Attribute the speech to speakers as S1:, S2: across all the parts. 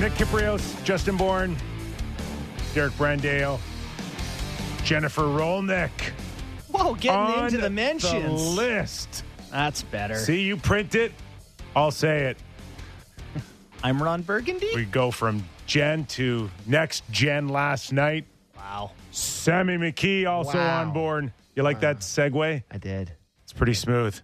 S1: Nick Kypreos, Justin Bourne, Derek Brandale, Jennifer Rolnick.
S2: Whoa, getting into the mentions.
S1: list.
S2: That's better.
S1: See, you print it, I'll say it.
S2: I'm Ron Burgundy.
S1: We go from Jen to next gen last night.
S2: wow.
S1: Sammy McKee also
S3: Wow.
S1: on board. You like that uh, segue?
S3: I did.
S1: It's pretty smooth.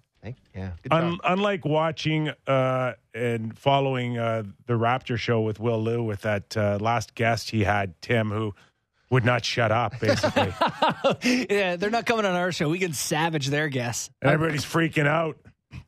S3: Thank yeah.
S1: Un- unlike watching uh, and following uh, the Raptor show with Will Lou with that uh, last guest he had, Tim, who would not shut up, basically.
S2: Yeah, they're not coming on our show. We can savage their guess.
S1: and everybody's freaking out.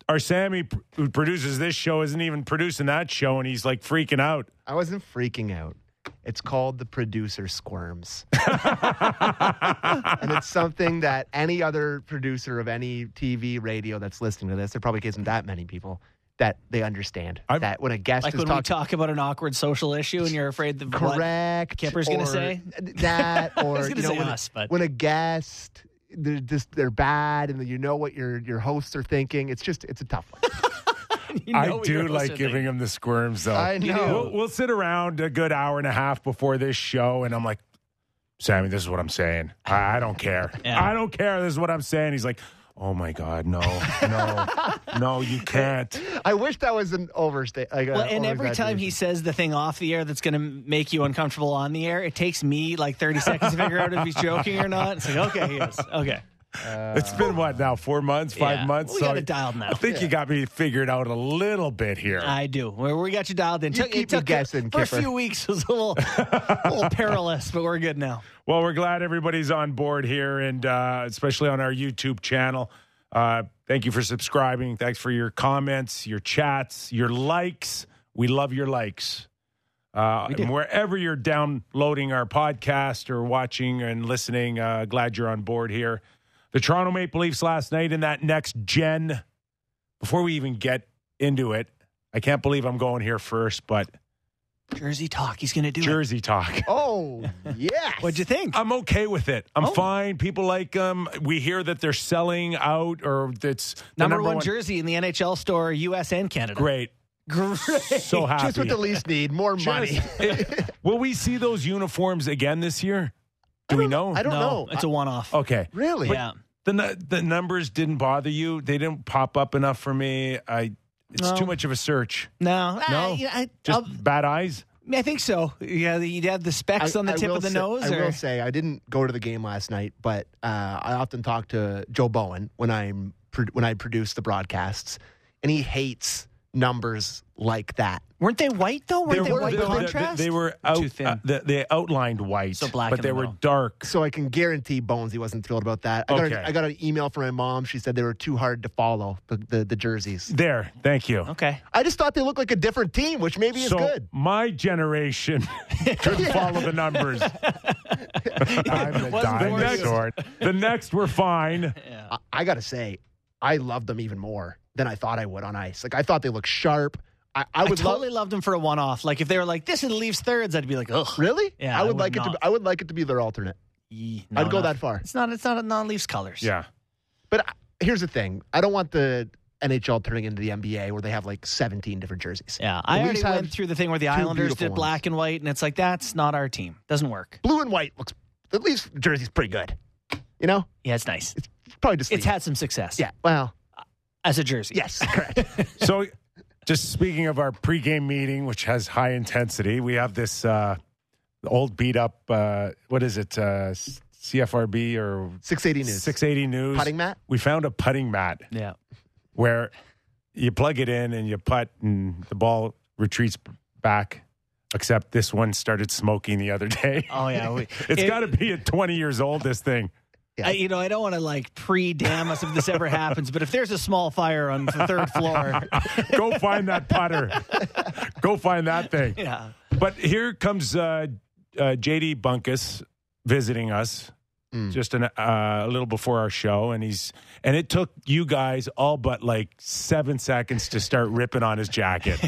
S1: Our Sammy, who produces this show, isn't even producing that show, and he's like freaking out.
S3: I wasn't freaking out. It's called the producer squirms. and it's something that any other producer of any TV, radio that's listening to this, there probably isn't that many people that they understand
S1: I've-
S3: that when a guest
S2: Like
S3: is
S2: when we
S3: talking
S2: talk about an awkward social issue and you're afraid that what-
S3: correct,
S2: Kipper's gonna say?
S3: that, or
S2: gonna
S3: you know,
S2: say
S3: when,
S2: us, but-
S3: when a guest they're just they're bad and you know what your your hosts are thinking. It's just it's a tough one.
S2: you know
S1: I do like giving
S2: thinking.
S1: him the squirms, though.
S3: I know.
S1: We'll, we'll sit around a good hour and a half before this show, and I'm like, Sammy, this is what I'm saying. I, I don't care.
S2: Yeah.
S1: I don't care. This is what I'm saying. He's like, oh my God, no, no, no, you can't.
S3: I wish that was an overstate. Like
S2: Well, and every time he says the thing off the air that's going to make you uncomfortable on the air, it takes me like 30 seconds to figure out if he's joking or not. It's like, okay, he is. Okay.
S1: It's been what now? Four months, five
S2: Yeah,
S1: month.
S2: we got it dialed now.
S1: I think you got me figured out a little bit here.
S2: I do. We, we got you dialed in.
S3: You
S2: Took-
S3: keep
S2: it took
S3: me guessing,
S2: First
S3: Kipper.
S2: few weeks was a little, a little perilous, but we're good now.
S1: Well, we're glad everybody's on board here, and uh, especially on our YouTube channel. Uh, thank you for subscribing. Thanks for your comments, your chats, your likes. We love your likes. Uh, and wherever you're downloading our podcast or watching and listening, uh, glad you're on board here. The Toronto Maple Leafs last night in that next gen. Before we even get into it, I can't believe I'm going here first, but
S2: Jersey talk. He's going to do it.
S1: Jersey talk.
S3: Oh yes.
S2: What'd you think?
S1: I'm okay with it. I'm
S2: Oh.
S1: fine. People like them. We hear that they're selling out, or that's the
S2: number, one, jersey in the NHL store, U.S. and Canada.
S1: Great.
S2: Great.
S1: So happy.
S3: Just what the Leafs need more money.
S1: Just- Will we see those uniforms again this year? Do we know?
S3: I don't
S2: no,
S3: know.
S2: it's a one-off.
S1: Okay.
S3: really?
S2: yeah.
S1: The nu- the numbers didn't bother you. They didn't pop up enough for me. I. It's
S2: No.
S1: too much of a search.
S2: No,
S1: No?
S2: I, I,
S1: Just
S2: I'll-
S1: bad eyes.
S2: I think so. Yeah, you'd have the specs
S3: I-
S2: on the
S3: I
S2: tip of the
S3: say-
S2: nose.
S3: I will say I didn't go to the game last night, but uh, I often talk to Joe Bowen when I'm when I produce the broadcasts, and he hates numbers like that.
S2: Weren't they white though? Weren't they,
S3: were-
S2: white
S3: they- they-
S2: contrast?
S1: They, were out.
S2: Too thin.
S1: uh, they, they outlined white,
S2: So black
S1: but they
S2: the
S1: were
S2: middle.
S1: dark.
S3: So I can guarantee Bones he wasn't thrilled about that. I got,
S1: Okay.
S3: an, I got an email from my mom. She said they were too hard to follow the the, the jerseys.
S1: There. Thank you.
S2: okay.
S3: I just thought they looked like a different team, which maybe is
S1: so
S3: good.
S1: my generation couldn't follow the numbers.
S3: I'm the
S2: Wasn't
S1: the next,
S2: you.
S1: the next were fine.
S3: I, I got to say, I love them even more than I thought I would on ice. Like I thought they looked sharp. I, I
S2: I,
S3: would
S2: totally
S3: love.
S2: loved them for a one-off. Like if they were like, "This is the Leafs thirds," I'd be like, "Ugh."
S3: Really?
S2: Yeah,
S3: I
S2: I
S3: would,
S2: would
S3: like it to. Be, I would like it to be their alternate.
S2: Yee,
S3: I'd go that far.
S2: It's not. It's not a non-Leafs colors.
S1: Yeah.
S3: But I, here's the thing: I don't want the NHL turning into the NBA where they have like 17 different jerseys.
S2: Yeah,
S3: The
S2: I
S3: Leafs
S2: already went through the thing where the Islanders did black
S3: ones.
S2: and white, and it's like that's not our team. Doesn't work.
S3: Blue and white looks. The Leafs jersey's pretty good. You know,
S2: Yeah, it's nice.
S3: it's probably just.
S2: It's had some success.
S3: Yeah. Well.
S2: as a jersey.
S3: Yes. Correct.
S1: So, just speaking of our pregame meeting, which has high intensity, we have this uh, old beat up. Uh, what is it? Uh, CFRB or
S3: 680 news.
S1: 680 News.
S3: Putting mat.
S1: We found a putting mat
S2: Yeah.
S1: where you plug it in and you putt, and the ball retreats back. Except this one started smoking the other day.
S2: Oh yeah. We,
S1: It's
S2: it-
S1: got to be at 20 years old. This thing.
S2: I, you know, I don't want to like pre-damn us if this ever happens, but if there's a small fire on the third floor,
S1: Go find that putter. Go find that thing.
S2: yeah,
S1: But here comes uh, uh, JD Bunkus visiting us just an, uh, a little before our show, and he's and it took you guys all but like seven seconds to start ripping on his jacket,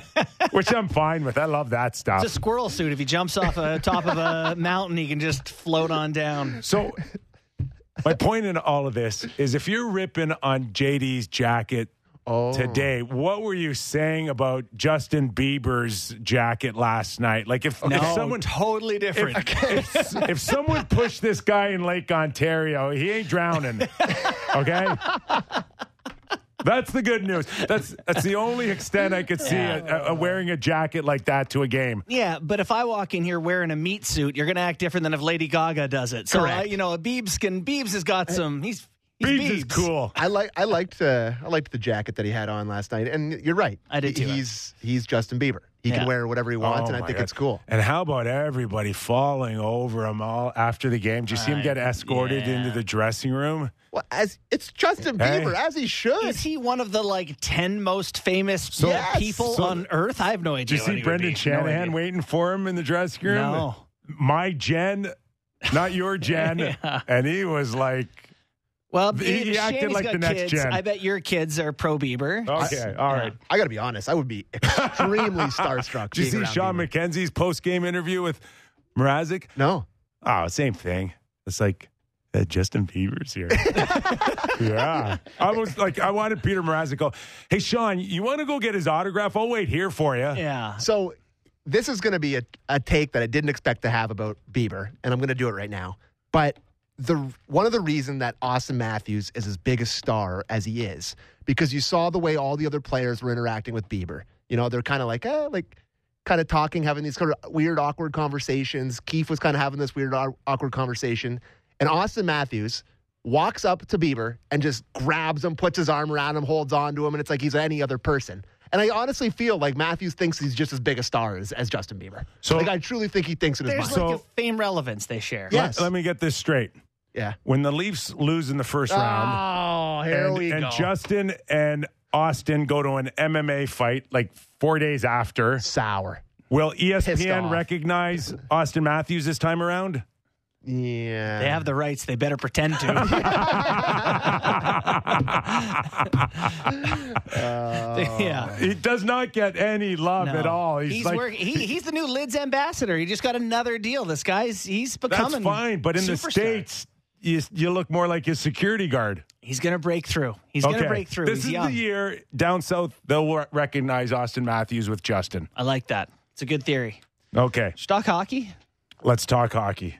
S1: which I'm fine with. I love that stuff.
S2: it's a squirrel suit. If he jumps off the top of a mountain, he can just float on down.
S1: so my point in all of this is if you're ripping on JD's jacket
S3: Oh.
S1: today. What were you saying about Justin Bieber's jacket last night? Like if,
S2: No,
S1: if someone
S2: totally different.
S1: if, if someone pushed this guy in Lake Ontario, he ain't drowning. Okay. That's the good news. That's that's the only extent I could see a, a, wearing a jacket like that to a game.
S2: Yeah, but if I walk in here wearing a meat suit, you're going to act different than if Lady Gaga does it. So,
S3: Correct.
S2: uh, you know, Biebs can Biebs has got some. He's, he's
S1: Biebs is cool.
S3: I like I liked uh, I liked the jacket that he had on last night, and you're right.
S2: I did too.
S3: He's he's Justin Bieber. He
S2: Yeah.
S3: can wear whatever he wants,
S1: Oh
S3: and I think
S1: God.
S3: it's cool.
S1: And how about everybody falling over him all after the game? Did you see him get escorted
S2: yeah.
S1: into the dressing room?
S3: Well, as it's Justin
S1: Hey.
S3: Bieber, as he should.
S2: Is he one of the like ten most famous
S3: Yes.
S2: people
S1: So-
S2: on Earth? I have no
S1: Did
S2: idea.
S1: you see
S2: he would
S1: Brendan
S2: be. No
S1: waiting for him in the dressing room?
S2: No.
S1: My Jen, not your Jen.
S2: Yeah.
S1: And he was like,
S2: Well,
S1: He- he acted like the next
S2: kids,
S1: gen.
S2: I bet your kids are pro Bieber.
S1: okay, all right.
S3: I got to be honest. I would be extremely starstruck.
S1: Did you see Shawn
S3: Bieber.
S1: McKenzie's post game interview with Mrazek?
S3: No.
S1: Oh, same thing. It's like uh, Justin Bieber's here. yeah. I was like, I wanted Peter Mrazek to go, hey, Shawn, you want to go get his autograph? I'll wait here for you.
S2: Yeah.
S3: So this is going to be a, a take that I didn't expect to have about Bieber, and I'm going to do it right now. But the one of the reason that Auston Matthews is as big a star as he is because you saw the way all the other players were interacting with Bieber. You know, they're kind of like, eh, like kind of talking, having these kind of weird, awkward conversations. Keefe was kind of having this weird, awkward conversation, and Auston Matthews walks up to Bieber and just grabs him, puts his arm around him, holds on to him, and it's like he's any other person. And I honestly feel like Matthews thinks he's just as big a star as, as Justin Bieber.
S1: So-
S3: like I truly think he thinks it is.
S2: There's
S3: mind.
S2: like
S1: So-
S2: a fame relevance they share.
S3: Yes.
S1: Let me get this straight.
S3: yeah.
S1: When the Leafs lose in the first round,
S3: Oh, here
S1: and,
S3: we
S1: and
S3: go.
S1: Justin and Auston go to an MMA fight like four days after,
S3: sour.
S1: will ESPN recognize Auston Matthews this time around?
S3: Yeah.
S2: They have the rights. They better pretend to. yeah. Oh.
S1: He does not get any love
S2: No.
S1: at all. He's,
S2: He's
S1: like,
S2: work- he, he's the new Lids ambassador. He just got another deal. This guy's he's
S1: that's
S2: becoming
S1: fine, but in the states, you, you look more like his security guard.
S2: he's gonna break through. He's gonna break through.
S1: This
S2: he's
S1: is
S2: young.
S1: the year down south they'll recognize Auston Matthews with Justin.
S2: I like that. It's a good theory.
S1: Okay,
S2: Stock hockey.
S1: let's talk hockey.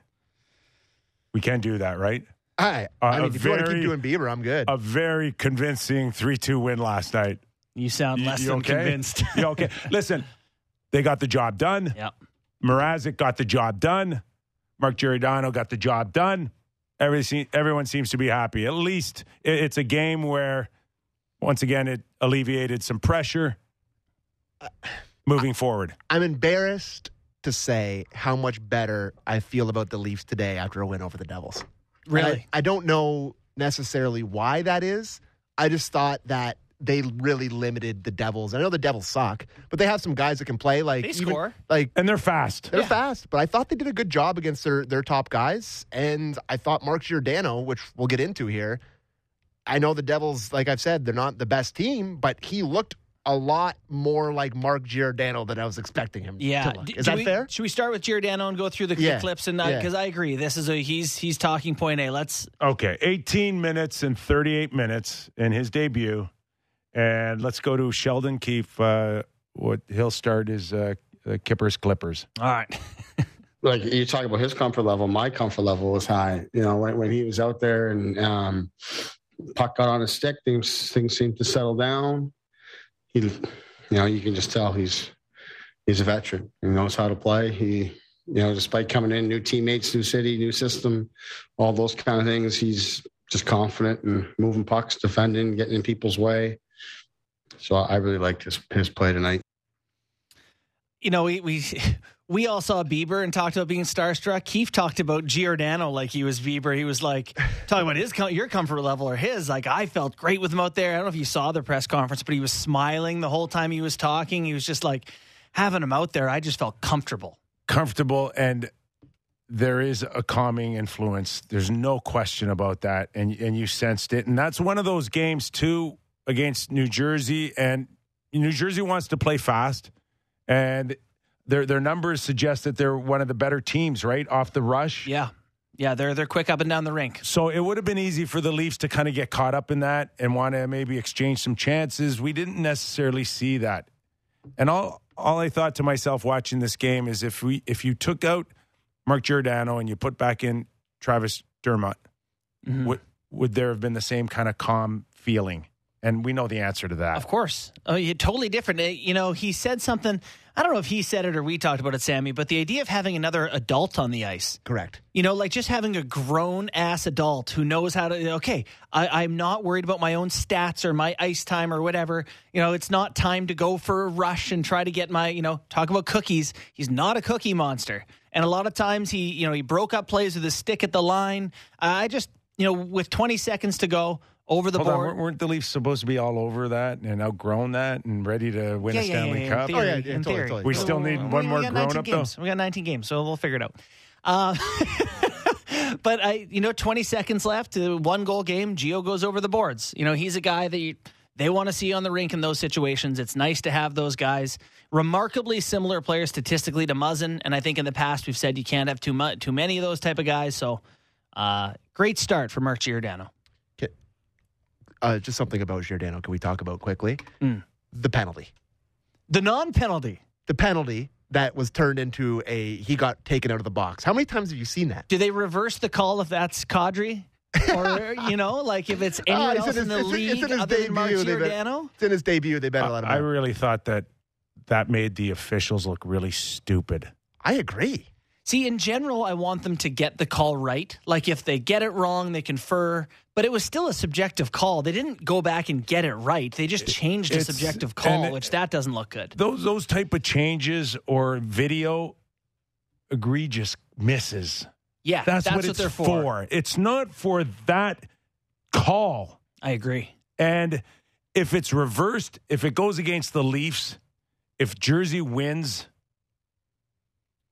S1: We can't do that, right?
S3: I,
S1: Uh,
S3: I
S1: a
S3: mean, if you want to
S1: very-
S3: keep doing Bieber, I'm good.
S1: A very convincing 3 2 win last night.
S2: You sound less
S1: you
S2: than
S1: okay?
S2: convinced.
S1: You okay? Listen, they got the job done.
S2: yep.
S1: Mrazek got the job done. Mark Giordano got the job done. Everything, everyone seems to be happy. At least it- it's a game where, once again, it alleviated some pressure moving forward.
S3: I'm embarrassed to say how much better I feel about the Leafs today after a win over the Devils.
S2: Really?
S3: I, I don't know necessarily why that is. I just thought that they really limited the Devils. I know the Devils suck, but they have some guys that can play. Like
S2: They
S3: even-
S2: score.
S3: like
S1: And they're fast.
S3: they're
S2: Yeah.
S3: fast. But I thought they did a good job against their their top guys, and I thought Mark Giordano, which we'll get into here. I know the Devils, like I've said, they're not the best team, but he looked a lot more like Mark Giordano than I was expecting him.
S2: Yeah.
S3: to look. Is
S2: do
S3: that
S2: we-
S3: fair?
S2: Should we start with Giordano and go through the, the
S3: Yeah.
S2: clips and
S3: Yeah.
S2: because I agree, this is a he's he's talking point A. Let's
S1: Okay, 18 minutes and 38 minutes in his debut. And let's go to Sheldon Keefe. Uh, what he'll start is uh, uh, Kippers Clippers.
S2: all right.
S4: like you talk about his comfort level, my comfort level was high. You know, when, when he was out there and um, puck got on his stick, things things seemed to settle down. He, you know, you can just tell he's he's a veteran. He knows how to play. He, you know, despite coming in, new teammates, new city, new system, all those kind of things, he's just confident and moving pucks, defending, getting in people's way. So I really liked his his play tonight.
S2: you know, we we we all saw Bieber and talked about being starstruck. Keefe talked about Giordano like he was Bieber. He was like talking about his your comfort level or his. Like I felt great with him out there. I don't know if you saw the press conference, but he was smiling the whole time he was talking. He was just like having him out there. I just felt comfortable.
S1: Comfortable, and there is a calming influence. There's no question about that. And, and you sensed it. And that's one of those games, too, against New Jersey. And New Jersey wants to play fast. And their, their numbers suggest that they're one of the better teams, right? Off the rush.
S2: Yeah, Yeah, they're they're quick up and down the rink.
S1: So it would have been easy for the Leafs to kind of get caught up in that and want to maybe exchange some chances. We didn't necessarily see that. And all all I thought to myself watching this game is if we if you took out Mark Giordano and you put back in Travis Dermott,
S2: Mhm.
S1: would would there have been the same kind of calm feeling? And we know the answer to that.
S2: Of course. Oh, yeah, totally different. Uh, You know, he said something. I don't know if he said it or we talked about it, Sammy, but the idea of having another adult on the ice,
S3: Correct.
S2: you know, like just having a grown ass adult who knows how to, okay, I, I'm not worried about my own stats or my ice time or whatever. You know, it's not time to go for a rush and try to get my, you know, talk about cookies. He's not a cookie monster. And a lot of times he, you know, he broke up plays with his stick at the line. I just, you know, with 20 seconds to go over the
S1: Hold on,
S2: board.
S1: weren't- weren't the Leafs supposed to be all over that and outgrown that and ready to win a Stanley
S2: in
S1: Cup?
S2: theory,
S3: Oh, yeah, yeah, totally, totally,
S1: We still need one
S2: we
S1: more
S2: got 19
S1: grown-up, though?
S2: We got 19 games, so we'll figure it out. Uh, but I, you know, 20 seconds left, uh, one goal game. Gio goes over the boards. You know, he's a guy that you, they want to see on the rink in those situations. It's nice to have those guys. Remarkably similar players statistically to Muzzin, and I think in the past we've said you can't have too much, too many of those type of guys. So, uh, great start for Mark Giordano.
S3: Uh, just something about Giordano. Can we talk about quickly?
S2: Mm.
S3: The penalty.
S2: The non-penalty.
S3: The penalty that was turned into a he got taken out of the box. How many times have you seen that?
S2: Do they reverse the call if that's Kadri? or you know, like if it's anyone
S3: Ah, it's
S2: else
S3: in
S2: in, the
S3: it's
S2: league
S3: it's in his
S2: other than Mark
S3: debut, they've
S2: Giordano?
S3: It's in his debut. They better let him
S1: I
S3: out.
S1: really thought that that made the officials look really stupid.
S3: I agree.
S2: See, in general, I want them to get the call right. Like if they get it wrong, they confer. But it was still a subjective call. They didn't go back and get it right. They just changed
S1: it's, a
S2: subjective call,
S1: it-
S2: which that doesn't look good.
S1: Those those type of changes or video egregious misses.
S2: Yeah,
S1: That's,
S2: that's,
S1: what, it's
S2: they're for.
S1: It's not for that call.
S2: I agree.
S1: And if it's reversed, if it goes against the Leafs, if Jersey wins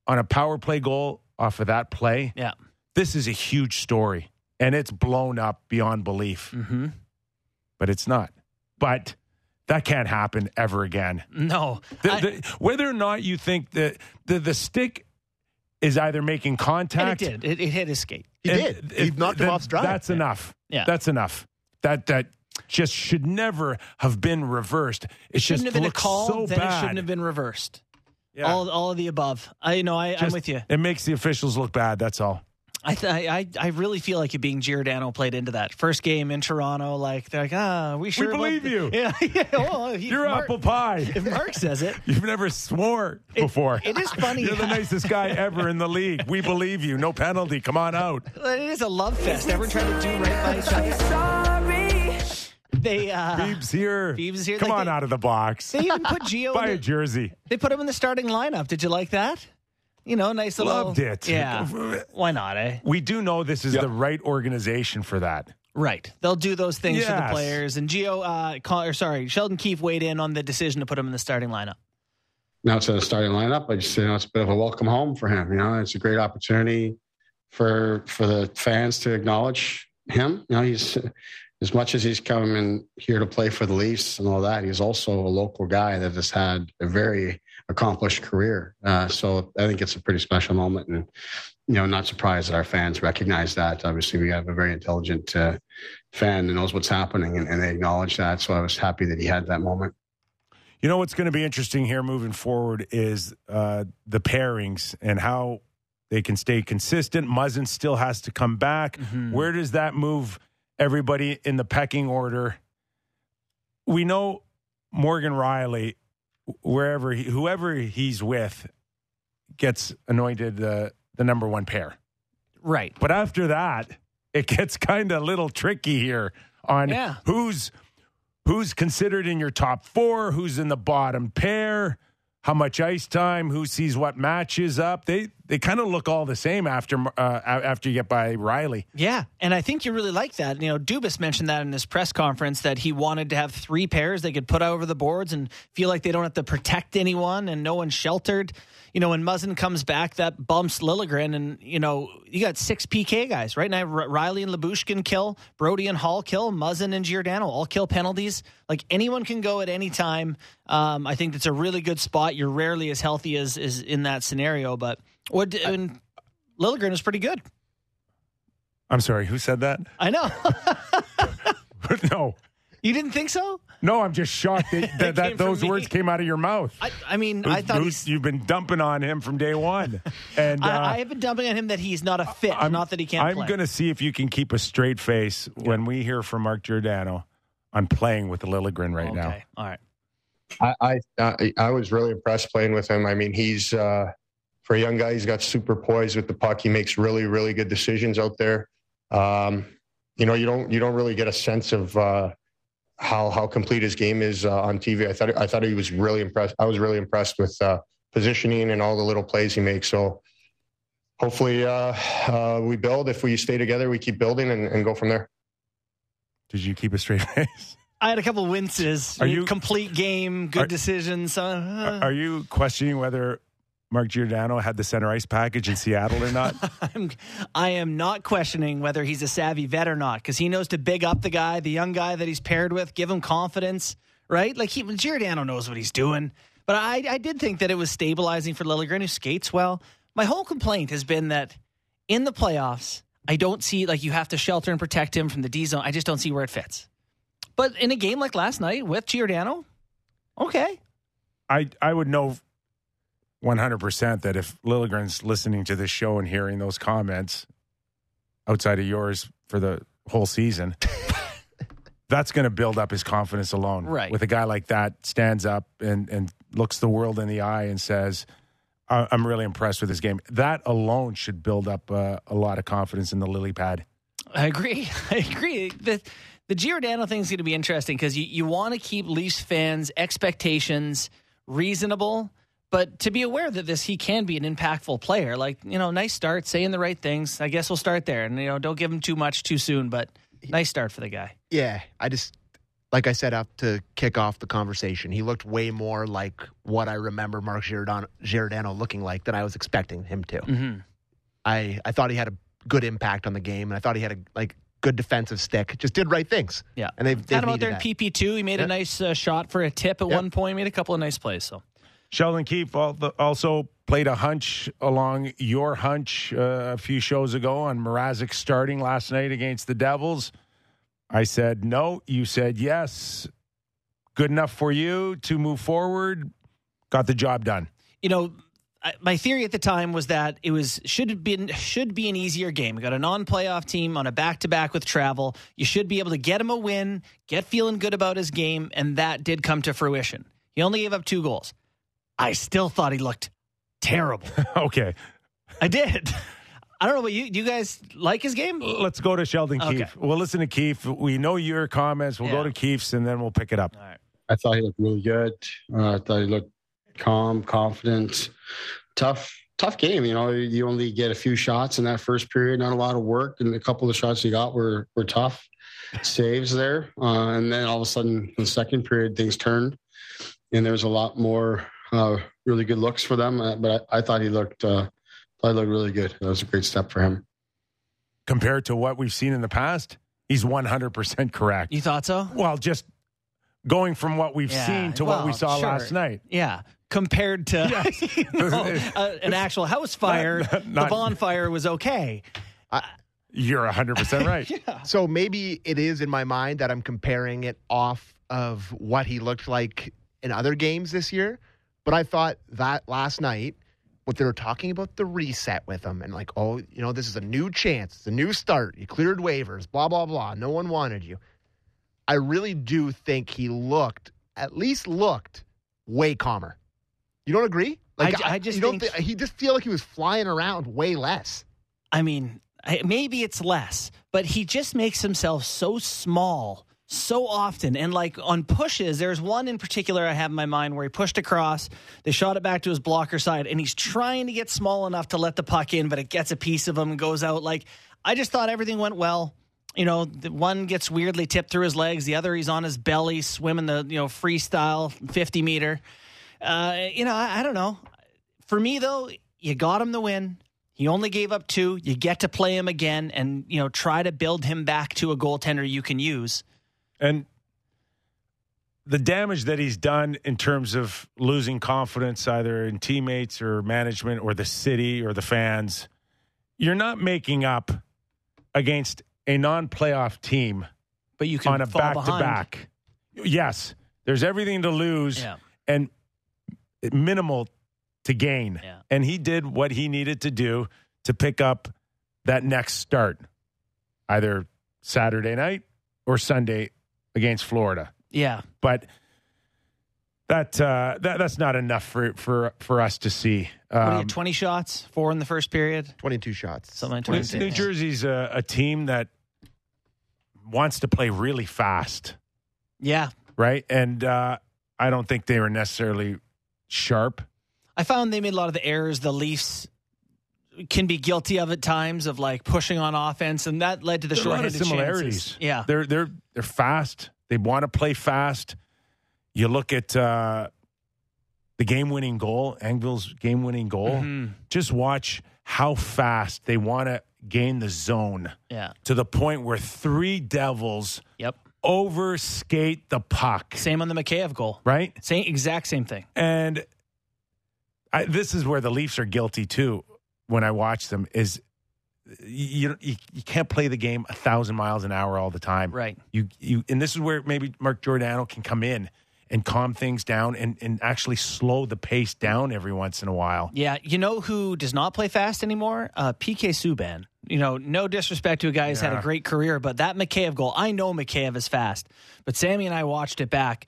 S1: on a power play goal off of that play,
S2: Yeah.
S1: this is a huge story. And it's blown up beyond belief,
S2: hmm
S1: but it's not. But that can't happen ever again.
S2: No.
S1: The-
S2: I-
S1: the- whether or not you think that the, the stick is either making
S2: and it did. It, it hit his skate.
S3: He
S1: and
S3: did. He
S1: if-
S3: knocked him
S1: then
S3: off stride.
S1: That's enough.
S2: Yeah.
S1: That's enough. That that just should never have been reversed. It
S2: shouldn't
S1: just
S2: have been a call.
S1: so
S2: then
S1: bad.
S2: it shouldn't have been reversed.
S1: Yeah.
S2: All, all of the above. I know. I, I'm with you.
S1: It makes the officials look bad. That's all.
S2: I, th- I I really feel like it being Giordano played into that first game in Toronto. Like they're like, ah, we sure about
S1: believe
S2: the-"
S1: you.
S2: Yeah, yeah. Well, if
S1: You're
S2: Mark,
S1: apple pie.
S2: If Mark says it,
S1: You've never swore before.
S2: it is funny.
S1: You're the nicest guy ever in the league. We believe you. No penalty. Come on out.
S2: it is a love fest. Everyone trying to do right by each other. Sorry. They uh,
S1: Beebs here.
S2: Beebs here.
S1: Come
S2: Like
S1: on
S2: they-
S1: out of the box.
S2: they even put Gio.
S1: Buy
S2: in
S1: a
S2: the,
S1: jersey.
S2: they put him in the starting lineup. Did you like that? You know, nice little.
S1: Loved it.
S2: Yeah. Why not? Eh.
S1: We do know this is
S4: Yeah.
S1: the right organization for that.
S2: Right. They'll do those things for the
S1: Yes.
S2: players. And Gio, uh, call, or sorry, Sheldon Keefe weighed in on the decision to put him in the starting lineup.
S4: now it's in the starting lineup. I just you know it's a bit of a welcome home for him. You know, it's a great opportunity for for the fans to acknowledge him. You know, he's as much as he's coming here to play for the Leafs and all that. He's also a local guy that has had a very accomplished career. Uh, so I think it's a pretty special moment, and you know, not surprised that our fans recognize that. Obviously, we have a very intelligent uh, fan that knows what's happening, and, and they acknowledge that. So I was happy that he had that moment.
S1: You know what's going to be interesting here moving forward is uh, the pairings and how they can stay consistent. Muzzin still has to come back.
S2: Mhm.
S1: Where does that move everybody in the pecking order? We know Morgan Rielly, wherever he, whoever he's with, gets anointed the the number one pair.
S2: Right.
S1: But after that, it gets kind of a little tricky here on
S2: Yeah.
S1: who's who's considered in your top four, who's in the bottom pair, how much ice time, who sees what matches up. They they kind of look all the same after uh, after you get by Rielly.
S2: Yeah, and I think you really like that. You know, Dubas mentioned that in his press conference that he wanted to have three pairs they could put over the boards and feel like they don't have to protect anyone and no one's sheltered. You know, when Muzzin comes back, that bumps Liljegren, and you know you got six PK guys right now. R- Rielly and Lyubushkin kill, Brodie and Holl kill, Muzzin and Giordano all kill penalties. Like anyone can go at any time. Um, I think it's a really good spot. You're rarely as healthy as is in that scenario, but what and Liljegren is pretty good.
S1: I'm sorry, who said that?
S2: I know.
S1: no.
S2: you didn't think so?
S1: No, I'm just shocked that, that, that
S2: from
S1: those
S2: me.
S1: words came out of your mouth.
S2: I, I mean, I thought
S1: Who's-
S2: he's.
S1: you've been dumping on him from day one, and uh,
S2: I, I have been dumping on him that he's not a fit,
S1: I'm
S2: not that he can't
S1: I'm
S2: play.
S1: going to see if you can keep a straight face when we hear from Mark Giordano. I'm playing with Liljegren right now.
S2: Okay, all right.
S5: I I, I I was really impressed playing with him. I mean, he's uh, for a young guy, he's got super poise with the puck. He makes really really good decisions out there. Um, you know, you don't you don't really get a sense of uh, how how complete his game is uh, on TV. I thought I thought he was really impressed. I was really impressed with uh, positioning and all the little plays he makes. So hopefully uh, uh, we build. If we stay together, we keep building and, and go from there.
S1: Did you keep a straight face?
S2: I had a couple winces.
S1: Are you-
S2: complete game, good
S1: Are-
S2: decisions? Uh,
S1: Are you questioning whether Mark Giordano had the center ice package in Seattle or not?
S2: I'm, I am not questioning whether he's a savvy vet or not because he knows to big up the guy, the young guy that he's paired with, give him confidence, right? Like he, Giordano knows what he's doing. But I, I did think that it was stabilizing for Liljegren, who skates well. My whole complaint has been that in the playoffs, I don't see like you have to shelter and protect him from the D zone. I just don't see where it fits. But in a game like last night with Giordano, okay,
S1: I I would know 100% that if Liljegren's listening to this show and hearing those comments outside of yours for the whole season, that's going to build up his confidence alone.
S2: Right.
S1: With a guy like that stands up and, and looks the world in the eye and says, "I- I'm really impressed with this game. That alone should build up uh, a lot of confidence in the lily pad.
S2: I agree. I agree. The the Giordano thing is going to be interesting because you, you want to keep Leafs fans' expectations reasonable, but to be aware that this he can be an impactful player. Like you know, nice start, saying the right things. I guess we'll start there, and you know, don't give him too much too soon. But nice start for the guy.
S3: Yeah, I just like I said up to kick off the conversation. He looked way more like what I remember Mark Giordano, Giordano looking like than I was expecting him to.
S2: Mm-hmm.
S3: I I thought he had a good impact on the game, and I thought he had a like good defensive stick. Just did right things.
S2: Yeah,
S3: and they've, they've
S2: had him out there in. PP two. He made a nice uh, shot for a tip at
S3: Yep.
S2: one point. Made a couple of nice plays. So
S1: Sheldon Keefe also played a hunch along your hunch uh, a few shows ago on Mrazek starting last night against the Devils. I said no. You said yes. Good enough for you to move forward. Got the job done.
S2: you know, I, my theory at the time was that it was should have been should be an easier game. We got a non-playoff team on a back-to-back with travel. You should be able to get him a win, get feeling good about his game, and that did come to fruition. He only gave up two goals. I still thought he looked terrible.
S1: okay,
S2: I did. I don't know about you. Do you guys like his game?
S1: let's go to Sheldon
S2: Okay.
S1: Keefe. We'll listen to Keefe. We know your comments. We'll
S2: Yeah.
S1: go to Keefe's and then we'll pick it up.
S2: All right.
S4: I thought he looked really good. Uh, I thought he looked calm, confident, tough, tough game. You know, you only get a few shots in that first period, not a lot of work, and a couple of the shots you got were were tough saves there. Uh, and then all of a sudden, in the second period, things turned, and there was a lot more uh, really good looks for them. Uh, but I, I thought he looked, uh, thought he looked really good. That was a great step for him.
S1: Compared to what we've seen in the past, he's 100% correct.
S2: You thought so?
S1: Well, just going from what we've
S2: Yeah,
S1: seen to what we saw
S2: sure.
S1: last night.
S2: Yeah. Compared to you know, uh, an actual house fire,
S1: Not-
S2: the bonfire was okay.
S1: You're 100% right.
S3: So maybe it is in my mind that I'm comparing it off of what he looked like in other games this year. But I thought that last night, what they were talking about the reset with him and like, oh, you know, this is a new chance, it's a new start. You cleared waivers, blah, blah, blah. No one wanted you. I really do think he looked, at least looked, way calmer. You don't agree?
S2: I ju- I just
S3: don't
S2: think-
S3: thi- he just feel like he was flying around way less.
S2: I mean, maybe it's less, but he just makes himself so small so often. And like on pushes, there's one in particular I have in my mind where he pushed across, they shot it back to his blocker side, and he's trying to get small enough to let the puck in, but it gets a piece of him and goes out. Like, I just thought everything went well. You know, one gets weirdly tipped through his legs, the other he's on his belly swimming the, you know, freestyle 50 meter. Uh, you know, I, I don't know. For me, though, you got him the win. He only gave up two. You get to play him again and, you know, try to build him back to a goaltender you can use.
S1: And the damage that he's done in terms of losing confidence, either in teammates or management or the city or the fans, you're not making up against a non-playoff team
S2: But you can
S1: on a
S2: fall
S1: back to
S2: behind.
S1: back. Yes, there's everything to lose
S2: Yeah.
S1: and minimal to gain.
S2: Yeah.
S1: And he did what he needed to do to pick up that next start, either Saturday night or Sunday against Florida.
S2: Yeah.
S1: But that uh, that that's not enough for for for us to see.
S2: What do you
S1: Um,
S2: 20 shots, four in the first period?
S3: 22 shots.
S2: Something like
S1: New,
S2: 22.
S1: New
S2: Yeah.
S1: Jersey's a, a team that wants to play really fast,
S2: Yeah.
S1: right? And uh, I don't think they were necessarily sharp.
S2: I found they made a lot of the errors the Leafs can be guilty of at times of like pushing on offense, and that led to the
S1: short. A lot of similarities.
S2: chances. Yeah.
S1: They're they're they're fast. They want to play fast. You look at uh, the game-winning goal, Engvall's game-winning goal.
S2: Mhm.
S1: Just watch how fast they want to gain the zone
S2: Yeah.
S1: to the point where three Devils
S2: Yep.
S1: overskate the puck.
S2: Same on the Mikheyev goal.
S1: Right,
S2: Same exact same thing.
S1: and I, this is where the Leafs are guilty too. When I watch them, is you you, you can't play the game a thousand miles an hour all the time.
S2: Right.
S1: You you and this is where maybe Mark Giordano can come in and calm things down and, and actually slow the pace down every once in a while.
S2: Yeah. You know who does not play fast anymore? Uh, PK Subban. You know, no disrespect to a guy who's had a great career, but that Mikheyev goal, I know Mikheyev is fast, but Sammy and I watched it back.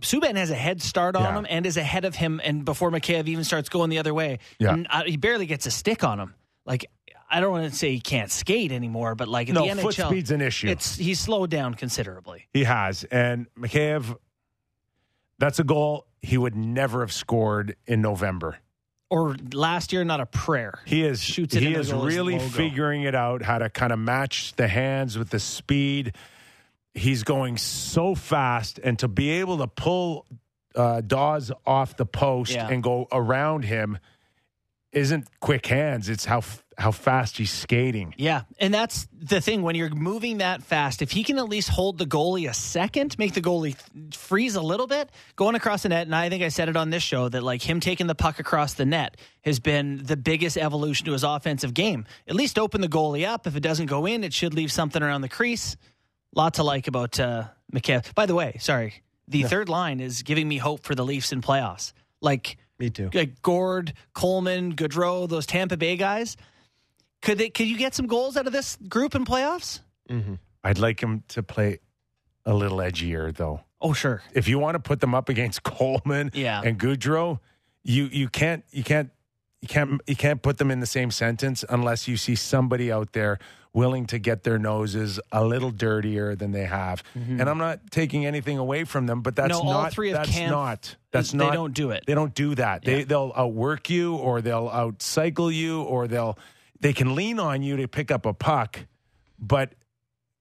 S2: Subban has a head start on
S1: Yeah.
S2: him and is ahead of him, and before Mikheyev even starts going the other way,
S1: Yeah.
S2: and uh, he barely gets a stick on him. Like I don't want to say he can't skate anymore, but like in
S1: No,
S2: the NHL,
S1: foot speed's an issue.
S2: It's he's slowed down considerably.
S1: He has. And Mikheyev, that's a goal he would never have scored in November.
S2: Or last year, not a prayer.
S1: He is
S2: Shoots it
S1: he is really figuring it out how to kind of match the hands with the speed. He's going so fast, and to be able to pull uh, Daws off the post
S2: Yeah.
S1: and go around him isn't quick hands. It's how how fast he's skating.
S2: Yeah, and that's the thing when you're moving that fast. If he can at least hold the goalie a second, make the goalie freeze a little bit, going across the net. And I think I said it on this show that like him taking the puck across the net has been the biggest evolution to his offensive game. At least open the goalie up. If it doesn't go in, it should leave something around the crease. Lot to like about uh, Mikheyev. By the way, sorry, the third line is giving me hope for the Leafs in playoffs. Like
S3: Me too.
S2: like Gourde, Coleman, Goodrow, those Tampa Bay guys. Could they? Could you get some goals out of this group in playoffs?
S3: hmm
S1: I'd like him to play a little edgier though.
S2: Oh, sure.
S1: If you want to put them up against Coleman
S2: Yeah.
S1: and Goodrow, you you can't you can't you can't you can't put them in the same sentence unless you see somebody out there willing to get their noses a little dirtier than they have. And I'm not taking anything away from them, but that's
S2: Mm-hmm. No, all
S1: not
S2: three of
S1: that's
S2: Camp-
S1: not that's not they
S2: don't do it.
S1: They don't do that. They they'll outwork you or they'll outcycle you or they'll they can lean on you to pick up a puck, but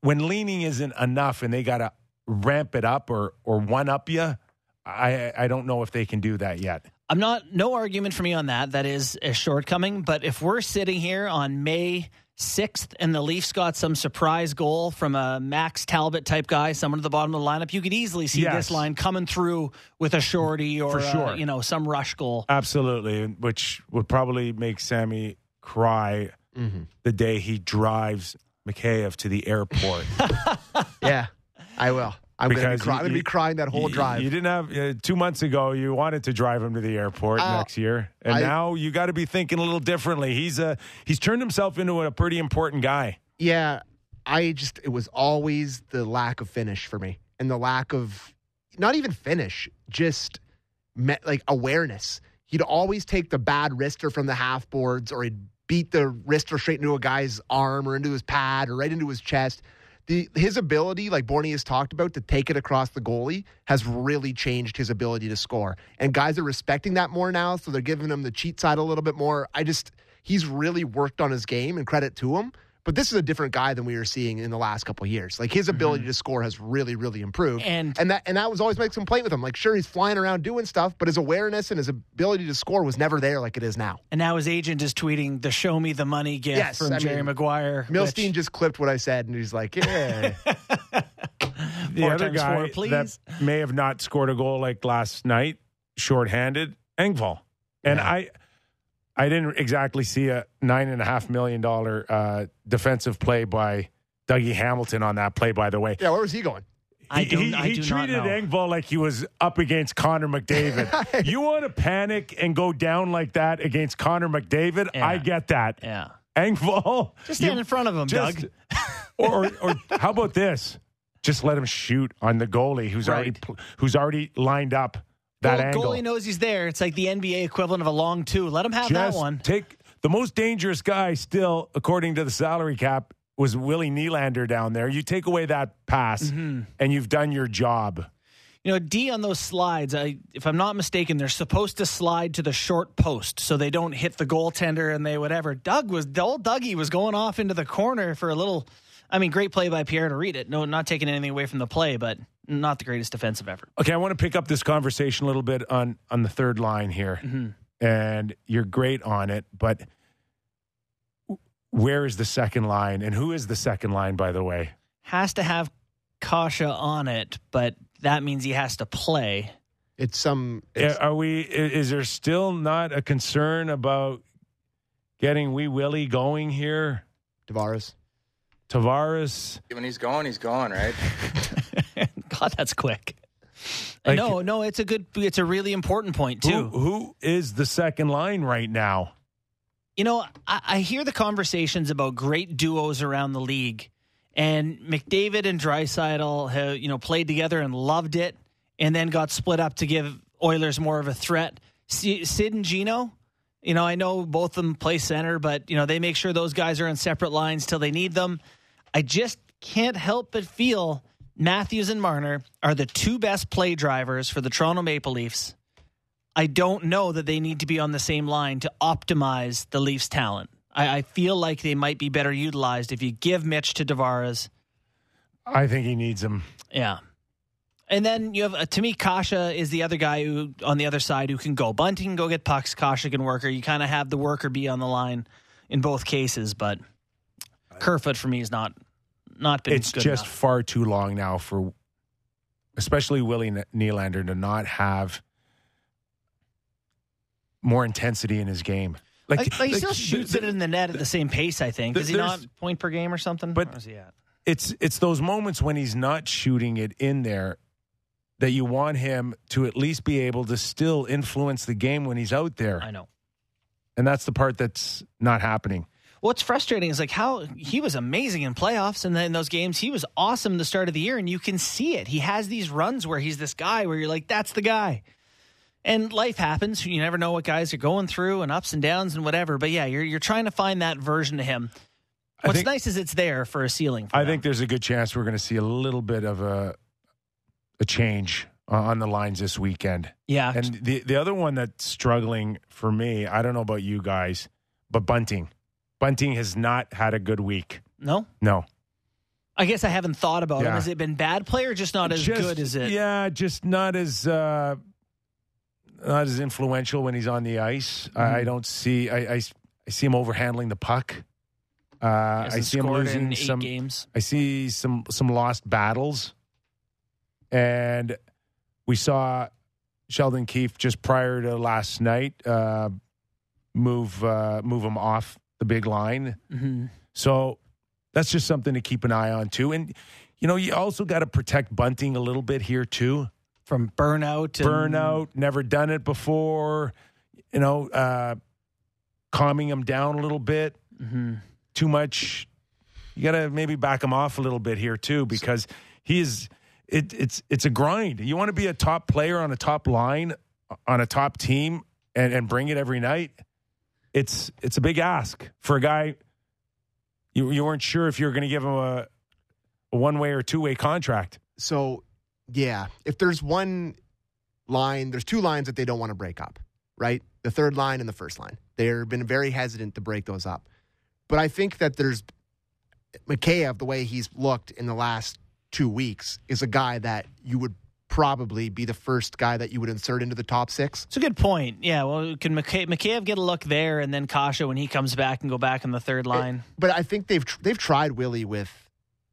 S1: when leaning isn't enough and they got to ramp it up or or one up you, I I don't know if they can do that yet.
S2: I'm not. No argument for me on that. That is a shortcoming. But if we're sitting here on May. Sixth, and the Leafs got some surprise goal from a Max Talbot type guy, someone at the bottom of the lineup. You could easily see
S1: Yes.
S2: this line coming through with a shorty or
S1: For
S2: uh,
S1: sure.
S2: you know some rush goal.
S1: Absolutely, which would probably make Sammy cry
S3: hmm
S1: the day he drives Mikheyev to the airport.
S3: Yeah, I will. I'm going to cry- gonna be crying that whole
S1: You-
S3: drive.
S1: You didn't have uh, two months ago. You wanted to drive him to the airport
S3: Uh,
S1: next year, and
S3: I-
S1: now you got to be thinking a little differently. He's a he's turned himself into a pretty important guy.
S3: Yeah, I just it was always the lack of finish for me, and the lack of not even finish, just me, like awareness. He'd always take the bad wrister from the half boards, or he'd beat the wrister straight into a guy's arm or into his pad or right into his chest. The, his ability, like Borny has talked about, to take it across the goalie has really changed his ability to score. And guys are respecting that more now, so they're giving him the cheat side a little bit more. I just, he's really worked on his game, and credit to him. But this is a different guy than we were seeing in the last couple of years. Like his ability mm-hmm. to score has really, really improved.
S2: And
S3: And that and that was always my complaint with him. Like, sure, he's flying around doing stuff, but his awareness and his ability to score was never there like it is now.
S2: and now his agent is tweeting the "Show me the money" gift
S3: Yes,
S2: from
S3: I
S2: Jerry
S3: mean,
S2: Maguire.
S3: Milstein
S2: which-
S3: just clipped what I said, and he's like, "Yeah,
S1: The
S2: Four
S1: other guy
S2: four, please.
S1: that may have not scored a goal like last night, shorthanded, Engvall. And
S3: Yeah.
S1: I, I didn't exactly see a nine and a half million dollar uh, defensive play by Dougie Hamilton on that play. By the way,
S3: Yeah, where was he going?
S2: I
S1: he,
S2: don't.
S1: he,
S2: I
S1: he
S2: do
S1: treated. Engvall like he was up against Connor McDavid. you want to panic and go down like that against Connor McDavid?
S2: Yeah.
S1: I get that.
S2: Yeah.
S1: Engvall,
S2: Just stand
S1: you-
S2: in front of him,
S1: just-
S2: Doug.
S1: or, or or how about this? Just let him shoot on the goalie who's already
S2: Right.
S1: pl- who's already lined up that
S2: well,
S1: angle.
S2: goalie knows he's there. It's like the NBA equivalent of a long two. Let him have that one.
S1: Take the most dangerous guy still, according to the salary cap, was Willie Nylander down there. You take away that pass,
S2: Mm-hmm.
S1: and you've done your job.
S2: You know, D on those slides, I, if I'm not mistaken, they're supposed to slide to the short post so they don't hit the goaltender and they whatever. Doug was, the old Dougie was going off into the corner for a little. I mean, great play by Pierre to read it. No, not taking anything away from the play, but not the greatest defensive effort.
S1: Okay, I want to pick up this conversation a little bit on on the third line here, mm-hmm. and you're great on it, but where is the second line, and who is the second line, by the way?
S2: Has to have Kasha on it, but that means he has to play.
S3: It's some. It's,
S1: Are we? Is there still not a concern about getting Wee Willie going here?
S3: Tavares.
S1: Tavares.
S6: When he's going, he's going, right?
S2: God, that's quick.
S1: Like-
S2: no, no, it's a good, it's a really important point too.
S1: Who, who is the second line right now?
S2: You know, I, I hear the conversations about great duos around the league, and McDavid and Draisaitl have you know played together and loved it, and then got split up to give Oilers more of a threat. Si- Sid and Gino, you know, I know both of them play center, but you know they make sure those guys are on separate lines till they need them. I just can't help but feel Matthews and Marner are the two best play drivers for the Toronto Maple Leafs. I don't know that they need to be on the same line to optimize the Leafs' talent. I, I feel like they might be better utilized if you give Mitch to Tavares.
S1: I think he needs him.
S2: Yeah. And then you have, uh, to me, Kasha is the other guy who, on the other side, who can go. Bunting can go get pucks. Kasha can worker. You kind of have the worker be on the line in both cases, but Kerfoot for me is not not been
S1: It's
S2: good
S1: just
S2: enough.
S1: far too long now for, especially Willie Nylander, to not have more intensity in his game.
S2: Like, like he still
S1: the-
S2: shoots
S1: the-
S2: it in the net at the same pace. I think
S1: the-
S2: is he not point per game or something?
S1: But-
S2: Where is he at?
S1: it's it's those moments when he's not shooting it in there that you want him to at least be able to still influence the game when he's out there.
S2: I know.
S1: And that's the part that's not happening.
S2: What's frustrating is like how he was amazing in playoffs and then in those games he was awesome the start of the year and you can see it. He has these runs where he's this guy where you're like that's the guy. And life happens. You never know what guys are going through and ups and downs and whatever. But yeah, you're you're trying to find that version of him. What's
S1: think-
S2: nice is it's there for a ceiling. For
S1: I think there's a good chance we're going to see a little bit of a a change on the lines this weekend.
S2: yeah.
S1: And the the other one that's struggling for me, I don't know about you guys, but Bunting. Bunting has not had a good week.
S2: no,
S1: No.
S2: I guess I haven't thought about him. Has it been bad play or just not as
S1: Just-
S2: good as it?
S1: Yeah, just not as uh, not as influential when he's on the ice. I,
S2: Mm-hmm.
S1: I don't see. I, I I see him overhandling the puck. Uh, I see him losing some.
S2: games.
S1: I see some some lost battles, and we saw Sheldon Keefe just prior to last night uh, move uh, move him off the big line.
S2: hmm
S1: So that's just something to keep an eye on too. And you know, you also got to protect Bunting a little bit here too.
S2: From burnout, and,
S1: Burnout, never done it before. You know, uh, calming him down a little bit.
S2: Mhm.
S1: Too much. You got to maybe back him off a little bit here too, because he is. It, it's it's a grind. You want to be a top player on a top line on a top team and, and bring it every night. It's it's a big ask for a guy. You you weren't sure if you were going to give him a, a one way or two way contract.
S3: So, yeah, if there's one line, there's two lines that they don't want to break up, right? The third line and the first line. They've been very hesitant to break those up. But I think that there's Mikheyev, the way he's looked in the last two weeks, is a guy that you would probably be the first guy that you would insert into the top six.
S2: It's a good point. Yeah. Well, can McKay, Mikheyev get a look there, and then Kasha when he comes back and go back in the third line?
S3: But I think they've tr- they've tried Willie with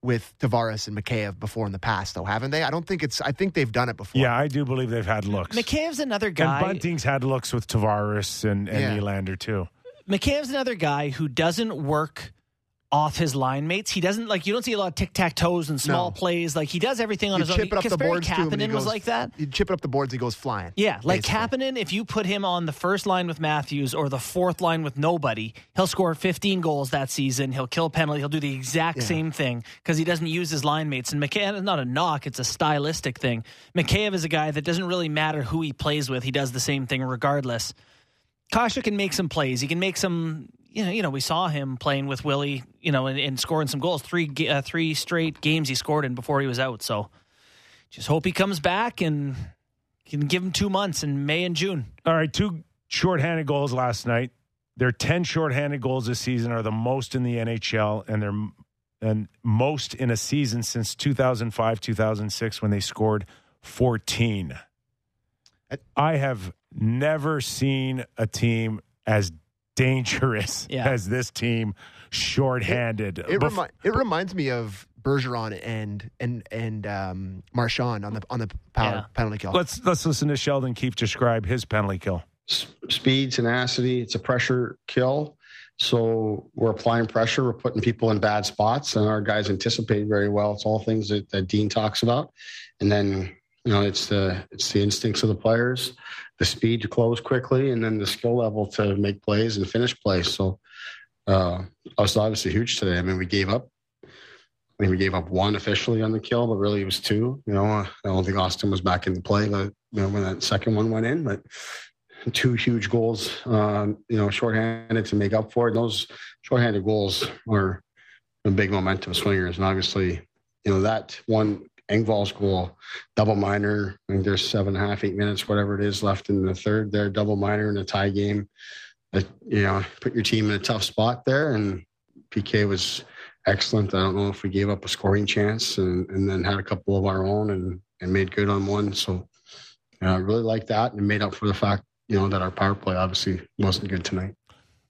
S3: with Tavares and Mikheyev before in the past, though, haven't they? I don't think it's. I think they've done it before.
S1: Yeah, I do believe they've had looks.
S2: Mikheyev's another guy. and.
S1: Bunting's had looks with Tavares and, and
S3: Yeah.
S1: Nylander too.
S2: McCann's another guy who doesn't work off his line mates. He doesn't like you don't see a lot of tic tac toes and small
S3: No.
S2: plays. Like he does everything on
S3: You
S2: his own.
S3: chip it up the boards him. and
S2: was like that.
S3: You chip it up the boards, he goes flying.
S2: Yeah, like
S3: basically.
S2: Kapanen, if you put him on the first line with Matthews or the fourth line with nobody, he'll score 15 goals that season. He'll kill a penalty. He'll do the exact
S3: Yeah.
S2: same thing because he doesn't use his line mates. And McCann is not a knock; it's a stylistic thing. McCabe is a guy that doesn't really matter who he plays with; he does the same thing regardless. Kasha can make some plays. He can make some. You know, you know, we saw him playing with Willie. You know, and, and scoring some goals. Three, uh, three straight games he scored in before he was out. So, just hope he comes back and can give him two months in May and June.
S1: All right, two shorthanded goals last night. Their 10 shorthanded goals this season are the most in the NHL and they're and most in a season since 2005 2006 when they scored 14. I have never seen a team as dangerous
S2: Yeah.
S1: as this team shorthanded.
S3: It,
S1: Bef-
S3: remi- it reminds me of Bergeron and and and um, Marchand on the on the power
S2: Yeah.
S3: penalty kill.
S1: let's let's listen to Sheldon Keefe describe his penalty kill.
S4: S- speed, tenacity. It's a pressure kill. So we're applying pressure. We're putting people in bad spots, and our guys anticipate very well. It's all things that, that Dean talks about, and then you know it's the it's the instincts of the players, the speed to close quickly, and then the skill level to make plays and finish plays. So uh, was obviously huge today. I mean, we gave up. I mean, we gave up one officially on the kill, but really it was two. You know, I don't think Auston was back in the play, but you know when that second one went in, but two huge goals, um, you know, shorthanded to make up for it. Those shorthanded goals are big momentum swingers. And obviously, you know, that one Engvall's goal, double minor. I think there's seven and a half, eight minutes, whatever it is left in the third there, double minor in a tie game. That, you know, put your team in a tough spot there. And PK was excellent. I don't know if we gave up a scoring chance and, and then had a couple of our own and, and made good on one. So uh, I really like that and made up for the fact you know that our power play obviously wasn't good tonight.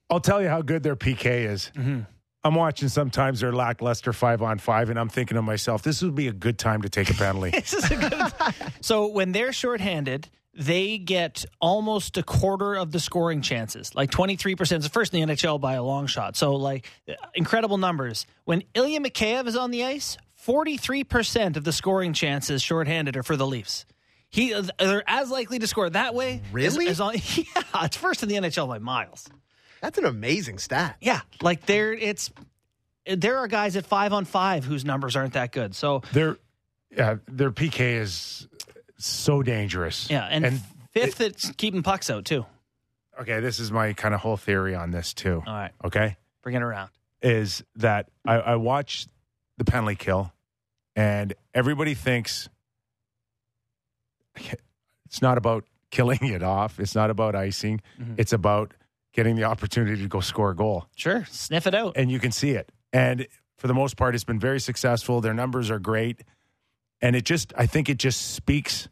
S1: I'll tell you how good their PK is. I'm watching sometimes their lackluster five on five, and I'm thinking to myself, this would be a good time to take a penalty.
S2: This is a good. so when they're shorthanded, they get almost a quarter of the scoring chances, like 23%. It's the first in the NHL by a long shot. So, like, incredible numbers. When Ilya Mikheyev is on the ice, 43% of the scoring chances shorthanded are for the Leafs. He, they're as likely to score that way. as-
S3: Really?
S2: as on, yeah, it's first in the NHL by miles.
S3: That's an amazing stat.
S2: Yeah, like there, it's there are guys at five on five whose numbers aren't that good. So
S1: their yeah, their PK is so dangerous.
S2: yeah, and,
S1: and
S2: fifth, it's keeping pucks out too.
S1: okay, this is my kind of whole theory on this too.
S2: All right,
S1: Okay,
S2: bring it around.
S1: is that I, I watch the penalty kill, and everybody thinks it's not about killing it off. It's not about icing.
S2: Mhm.
S1: It's about getting the opportunity to go score a goal.
S2: Sure, sniff it out.
S1: and you can see it. And for the most part, it's been very successful. Their numbers are great. And it just, I think it just speaks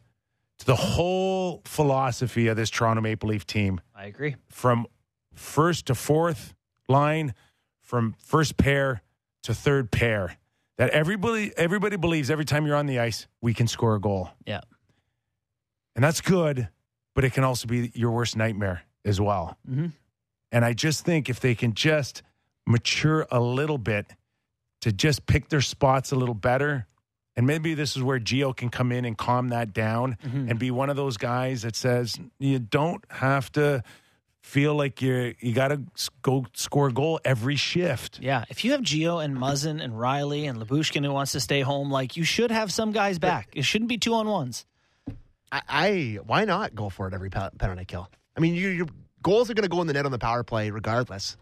S1: to the whole philosophy of this Toronto Maple Leaf team
S2: I agree.
S1: from first to fourth line, from first pair to third pair. That everybody everybody believes every time you're on the ice, we can score a goal.
S2: Yeah.
S1: And that's good, but it can also be your worst nightmare as well.
S2: Mhm.
S1: And I just think if they can just mature a little bit to just pick their spots a little better, and maybe this is where Geo can come in and calm that down
S2: Mhm.
S1: and be one of those guys that says you don't have to feel like you're you got to go score a goal every shift.
S2: Yeah, if you have Geo and Muzzin and Rielly and Lyubushkin who wants to stay home, like you should have some guys back. It shouldn't be two on ones.
S3: I, I why not go for it every pe- penalty kill? I mean, you, your goals are going to go in the net on the power play regardless.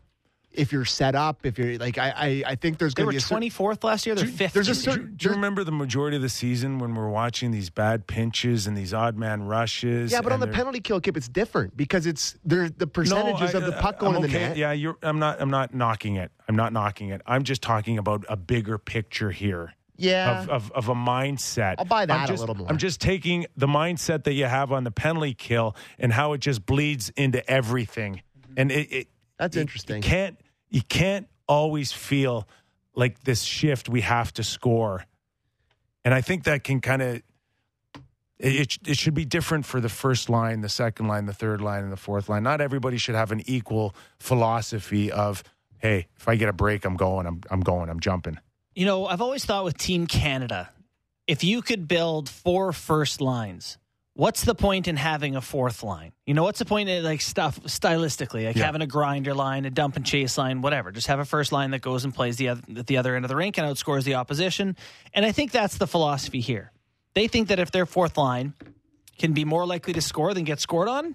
S3: If you're set up, if you're like, I, I, I think there's going to be a cer-
S2: twenty fourth last year. They're fifth.
S3: there's a
S2: this
S1: Do,
S3: certain-
S1: do you remember the majority of the season when we're watching these bad pinches and these odd man rushes?
S3: yeah, but on the penalty kill kip, it's different because it's there. The percentages
S1: I-
S3: of the puck
S1: I'm
S3: going in the
S1: okay.
S3: net.
S1: Yeah, you're. I'm not. I'm not knocking it. I'm not knocking it. I'm just talking about a bigger picture here.
S3: Yeah.
S1: Of, of, of a mindset.
S3: I'll buy that
S1: I'm
S3: a
S1: just,
S3: little more.
S1: I'm just taking the mindset that you have on the penalty kill and how it just bleeds into everything. Mm-hmm. And it, it
S3: That's
S1: you-
S3: interesting.
S1: You can't you can't always feel like this shift we have to score. And I think that can kind of It, it should be different for the first line, the second line, the third line, and the fourth line. Not everybody should have an equal philosophy of, hey, if I get a break, I'm going, I'm, I'm going, I'm jumping.
S2: You know, I've always thought with Team Canada, if you could build four first lines, what's the point in having a fourth line? You know, what's the point in like stuff stylistically, like
S1: Yeah.
S2: having a grinder line, a dump and chase line, whatever. Just have a first line that goes and plays the other, at the other end of the rink and outscores the opposition. And I think that's the philosophy here. They think that if their fourth line can be more likely to score than get scored on,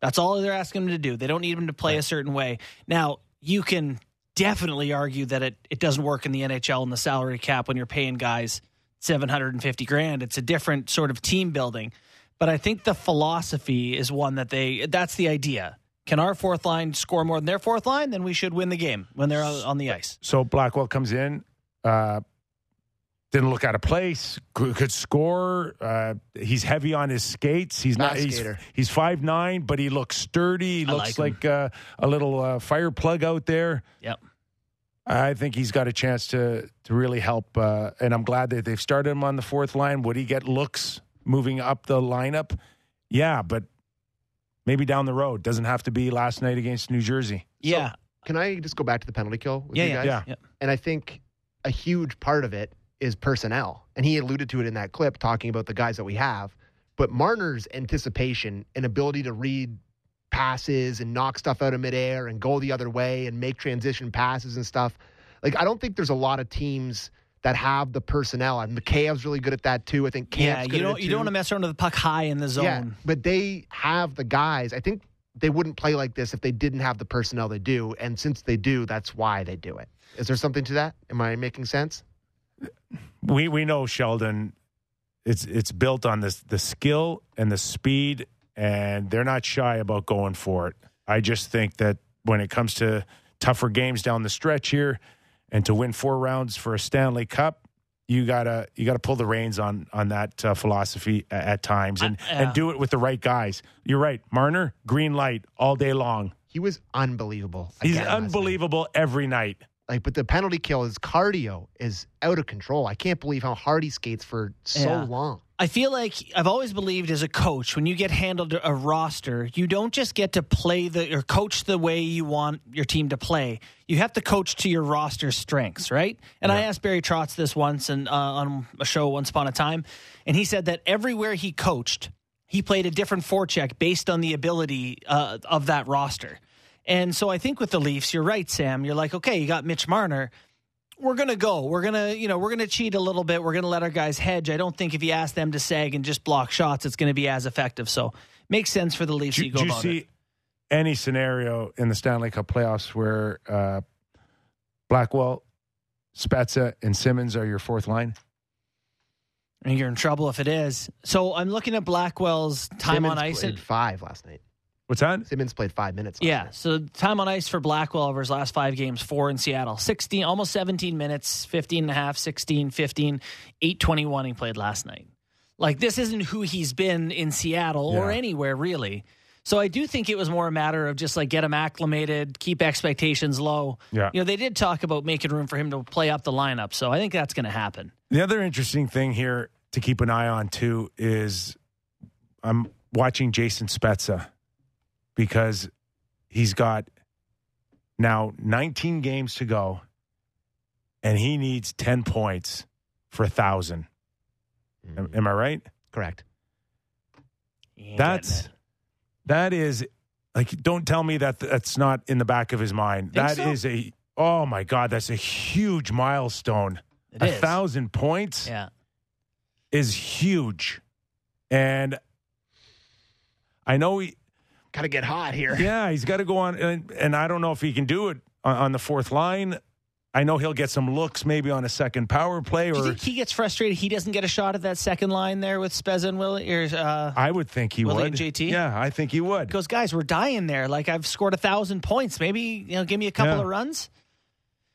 S2: that's all they're asking them to do. They don't need them to play a certain way. Now, you can definitely argue that it, it doesn't work in the NHL and the salary cap when you're paying guys 750 grand. It's a different sort of team building. But I think the philosophy is one that they that's the idea. Can our fourth line score more than their fourth line? Then we should win the game when they're on the ice.
S1: So Blackwell comes in, uh, didn't look out of place, could, could score. Uh, he's heavy on his skates. He's not.
S3: Fast
S1: He's,
S3: skater.
S1: he's five nine, but he looks sturdy. He
S2: I
S1: looks
S2: like
S1: like uh, a little uh, fire plug out there.
S2: Yep.
S1: I think he's got a chance to to really help, uh, and I'm glad that they've started him on the fourth line. Would he get looks moving up the lineup? Yeah, but maybe down the road. Doesn't have to be last night against New Jersey.
S2: Yeah.
S3: Can I just go back to the penalty kill with
S2: Yeah,
S3: you guys?
S1: Yeah.
S2: yeah.
S3: And I think a huge part of it is personnel. And he alluded to it in that clip talking about the guys that we have. But Marner's anticipation and ability to read passes and knock stuff out of midair and go the other way and make transition passes and stuff. Like I don't think there's a lot of teams that have the personnel. And Mikheyev's really good at that too. I think Kampf's
S2: Yeah, you
S3: at
S2: don't
S3: it
S2: you don't want to mess around with the puck high in the zone.
S3: Yeah, but they have the guys. I think they wouldn't play like this if they didn't have the personnel they do. And since they do, that's why they do it. Is there something to that? Am I making sense?
S1: we we know Sheldon. It's it's built on this the skill and the speed, and they're not shy about going for it. I just think that when it comes to tougher games down the stretch here, and to win four rounds for a Stanley Cup, you gotta you gotta pull the reins on on that uh, philosophy at, at times, and
S2: I- yeah.
S1: and do it with the right guys. You're right, Marner, green light all day long.
S3: He was unbelievable.
S1: He's
S3: again night.
S1: unbelievable every night.
S3: Like, but the penalty kill, his cardio is out of control. I can't believe how hard he skates for so
S2: Yeah.
S3: long.
S2: I feel like I've always believed as a coach, when you get handled a roster, you don't just get to play the or coach the way you want your team to play. You have to coach to your roster strengths, right? And I asked Barry Trotz this once and uh, on a show once upon a time, and he said that everywhere he coached, he played a different forecheck based on the ability uh, of that roster. And so I think with the Leafs, you're right, Sam. You're like, okay, you got Mitch Marner we're gonna go. We're gonna, you know, we're gonna cheat a little bit. We're gonna let our guys hedge. I don't think if you ask them to sag and just block shots, it's gonna be as effective. So makes sense for the Leafs.
S1: Do,
S2: to go
S1: do you see
S2: it.
S1: any scenario in the Stanley Cup playoffs where uh, Blackwell, Spezza, and Simmonds are your fourth line?
S2: And you're in trouble if it is. So I'm looking at Blackwell's time
S3: Simmonds
S2: on ice.
S3: played five last night.
S1: What's that?
S3: Simmonds played five minutes.
S2: Yeah,
S3: night.
S2: so time on ice for Blackwell over his last five games, four in Seattle. 16, almost 17 minutes, 15 and a half, 16, 15, 821 he played last night. Like, this isn't who he's been in Seattle or anywhere, really. So I do think it was more a matter of just like get him acclimated, keep expectations low.
S1: Yeah.
S2: You know, they did talk about making room for him to play up the lineup. So I think that's going to happen.
S1: The other interesting thing here to keep an eye on too is I'm watching Jason Spezza because he's got now 19 games to go and he needs 10 points for a thousand. Am, mm. am I right?
S3: Correct.
S1: That's
S2: getting it.
S1: that is like don't tell me that that's not in the back of his mind.
S2: Think
S1: That
S2: so?
S1: is a oh my god, that's a huge milestone.
S2: It
S1: a
S2: is.
S1: thousand points
S2: Yeah.
S1: is huge. And I know he
S3: Got to get hot here.
S1: yeah, he's got to go on and, and I don't know if he can do it on, on the fourth line. I know he'll get some looks maybe on a second power play
S2: Do you
S1: or
S2: think he gets frustrated he doesn't get a shot at that second line there with Spezza and Willie? Or, uh,
S1: I would think he
S2: Willie
S1: would.
S2: and JT?
S1: Yeah, I think he would.
S2: goes, guys, we're dying there. Like I've scored a thousand points. Maybe you know, give me a couple
S1: Yeah.
S2: of runs.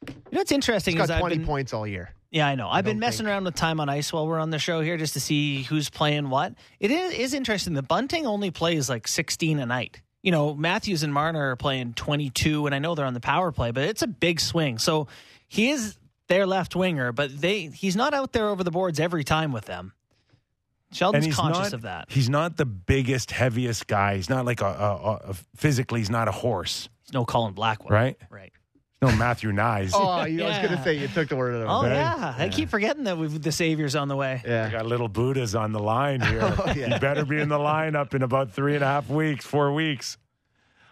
S2: You know it's interesting
S3: He's
S2: is
S3: got 20
S2: been,
S3: points all year.
S2: Yeah, I know. I've been messing
S3: think-
S2: around with time on ice while we're on the show here just to see who's playing what. It is, is interesting. The Bunting only plays like 16 a night. You know, Matthews and Marner are playing 22, and I know they're on the power play, but it's a big swing. So he is their left winger, but they he's not out there over the boards every time with them. Sheldon's conscious
S1: not,
S2: of that.
S1: He's not the biggest, heaviest guy. He's not like a, a, a physically. He's not a horse,
S2: He's no Colin Blackwell.
S1: right?
S2: Right.
S1: No Matthew Knies.
S3: Oh, you, I was
S2: Yeah.
S3: going to say you took the word out of
S2: Oh
S3: my mouth.
S2: yeah. I keep forgetting that we've the saviors on the way.
S1: We
S3: Yeah.
S1: got little Buddhas on the line here.
S3: Oh, yeah.
S1: You better be in the lineup in about three and a half weeks, four weeks.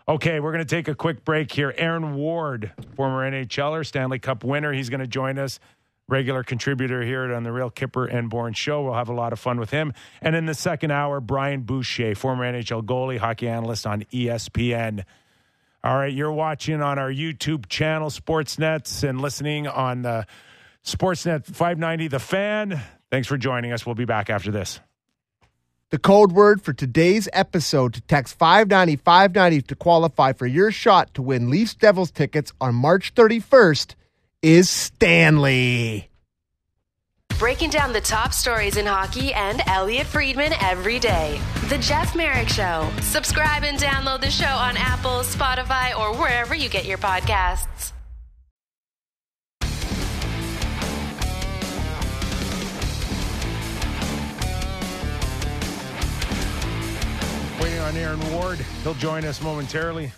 S1: Okay, we're going to take a quick break here. Aaron Ward, former NHLer, Stanley Cup winner, he's going to join us. Regular contributor here on the Real Kyper and Bourne show. We'll have a lot of fun with him. And in the second hour, Brian Boucher, former NHL goalie, hockey analyst on ESPN. All right, you're watching on our YouTube channel, Sportsnets, and listening on the Sportsnet 590 The Fan. Thanks for joining us. We'll be back after this.
S3: The code word for today's episode to text 590 590 to qualify for your shot to win Leafs Devils tickets on March 31st is Stanley.
S6: Breaking down the top stories in hockey and Elliotte Friedman every day. The Jeff Marek Show. Subscribe and download the show on Apple, Spotify, or wherever you get your podcasts.
S1: Waiting on Aaron Ward. He'll join us momentarily.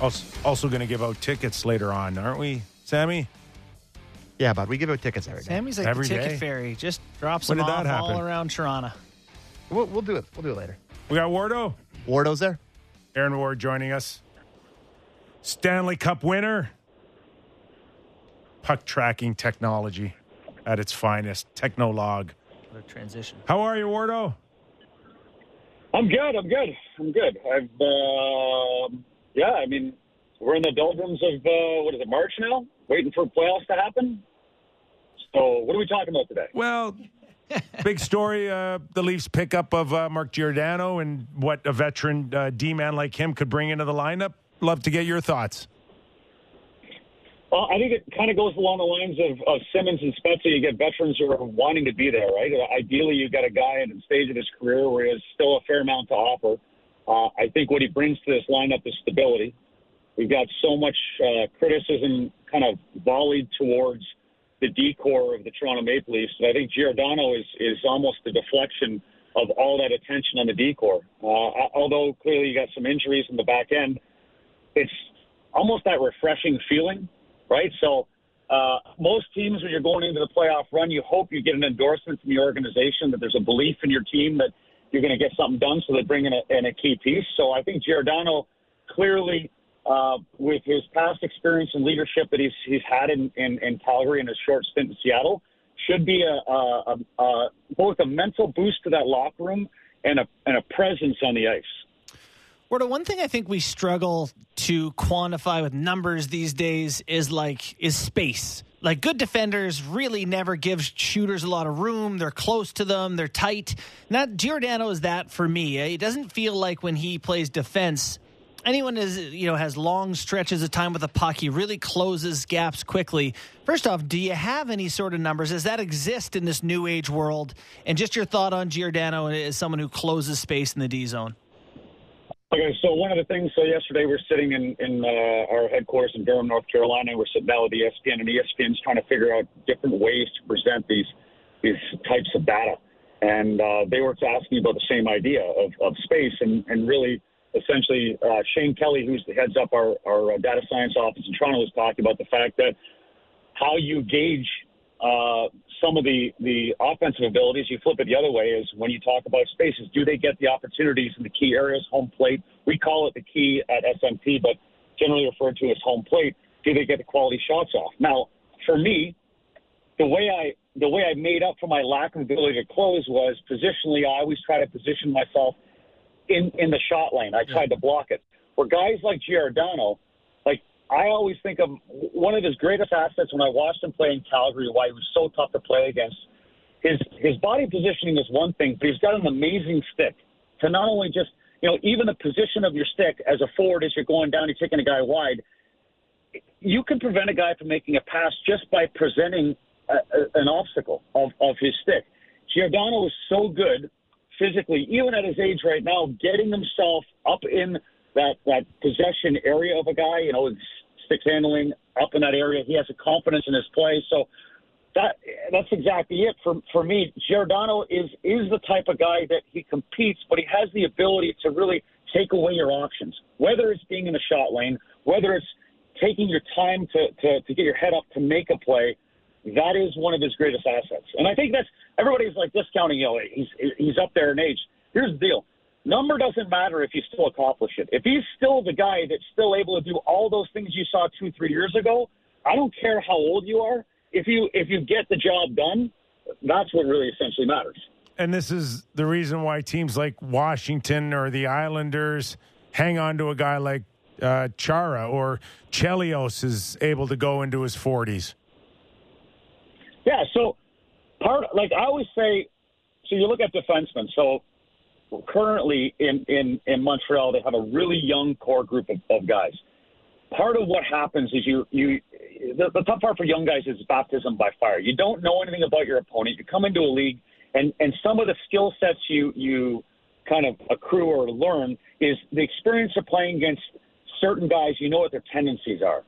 S1: Also, also going to give out tickets later on, aren't we, Sammy?
S3: Yeah, bud, we give out tickets every day.
S2: Sammy's like
S1: Every
S2: the ticket
S1: day?
S2: fairy. Just drops
S1: When
S2: them
S1: did
S2: off
S1: that
S2: all
S1: happen?
S2: around Toronto.
S3: We'll, we'll do it. We'll do it later.
S1: We got Wardo.
S3: Wardo's there.
S1: Aaron Ward joining us. Stanley Cup winner. Puck tracking technology at its finest. Technolog.
S2: What a transition.
S1: How are you, Wardo?
S7: I'm good. I'm good. I'm good. I've, um yeah, I mean, we're in the doldrums of, uh, what is it, March now? Waiting for playoffs to happen. So, what are we talking about today?
S1: Well, big story. Uh, the Leafs pickup of uh, Mark Giordano and what a veteran uh, D man like him could bring into the lineup. Love to get your thoughts.
S7: Well, I think it kind of goes along the lines of, of Simmonds and Spezza. You get veterans who are wanting to be there, right? Ideally, you've got a guy at a stage of his career where he has still a fair amount to offer. Uh, I think what he brings to this lineup is stability. We've got so much uh, criticism kind of volleyed towards the D corps of the Toronto Maple Leafs. And I think Giordano is, is almost the deflection of all that attention on the D corps. Uh, although clearly you got some injuries in the back end, it's almost that refreshing feeling, right? So uh, most teams, when you're going into the playoff run, you hope you get an endorsement from the organization that there's a belief in your team that you're going to get something done, so they bring in a, in a key piece. So I think Giordano clearly, uh, with his past experience and leadership that he's he's had in, in, in Calgary and his short stint in Seattle, should be a, a, a, a both a mental boost to that locker room and a and a presence on the ice.
S2: Wardo, one thing I think we struggle to quantify with numbers these days is like is space. Like good defenders really never give shooters a lot of room. They're close to them. They're tight. Not Giordano is that for me. It doesn't feel like when he plays defense, anyone is you know has long stretches of time with a puck. He really closes gaps quickly. First off, do you have any sort of numbers? Does that exist in this new age world? And just your thought on Giordano as someone who closes space in the D zone.
S7: Okay, so one of the things, so yesterday we're sitting in, in uh, our headquarters in Durham, North Carolina. We're sitting down with ESPN, and ESPN's trying to figure out different ways to present these these types of data. And uh, they were asking about the same idea of, of space, and, and really, essentially, uh, Shane Kelly, who's the heads up our, our data science office in Toronto, was talking about the fact that how you gauge uh, some of the, the offensive abilities, you flip it the other way, is when you talk about spaces, do they get the opportunities in the key areas, home plate? We call it the key at SMT, but generally referred to as home plate. Do they get the quality shots off? Now, for me, the way I the way I made up for my lack of ability to close was positionally. I always try to position myself in in the shot lane. I tried to block it. Where guys like Giordano, like I always think of one of his greatest assets when I watched him play in Calgary, why he was so tough to play against. His his body positioning is one thing, but he's got an amazing stick to not only just you know even the position of your stick as a forward as you're going down, you're taking a guy wide. You can prevent a guy from making a pass just by presenting a, a, an obstacle of, of his stick. Giordano is so good physically, even at his age right now, getting himself up in that that possession area of a guy, you know, sticks handling up in that area. He has a confidence in his play. So that that's exactly it for for me. Giordano is is the type of guy that he competes, but he has the ability to really take away your options. Whether it's being in the shot lane, whether it's taking your time to to, to get your head up to make a play, that is one of his greatest assets. And I think that's everybody's like discounting. You he's he's up there in age. Here's the deal. Number doesn't matter if you still accomplish it. If he's still the guy that's still able to do all those things you saw two, three years ago, I don't care how old you are if you if you get the job done, that's what really essentially matters.
S1: And this is the reason why teams like Washington or the Islanders hang on to a guy like uh, Chara or Chelios is able to go into his 40s.
S7: Yeah, so part like I always say, so you look at defensemen. So currently in in in Montreal, they have a really young core group of, of guys. Part of what happens is you you the, the tough part for young guys is baptism by fire. You don't know anything about your opponent. You come into a league, and and some of the skill sets you you kind of accrue or learn is the experience of playing against certain guys. You know what their tendencies are,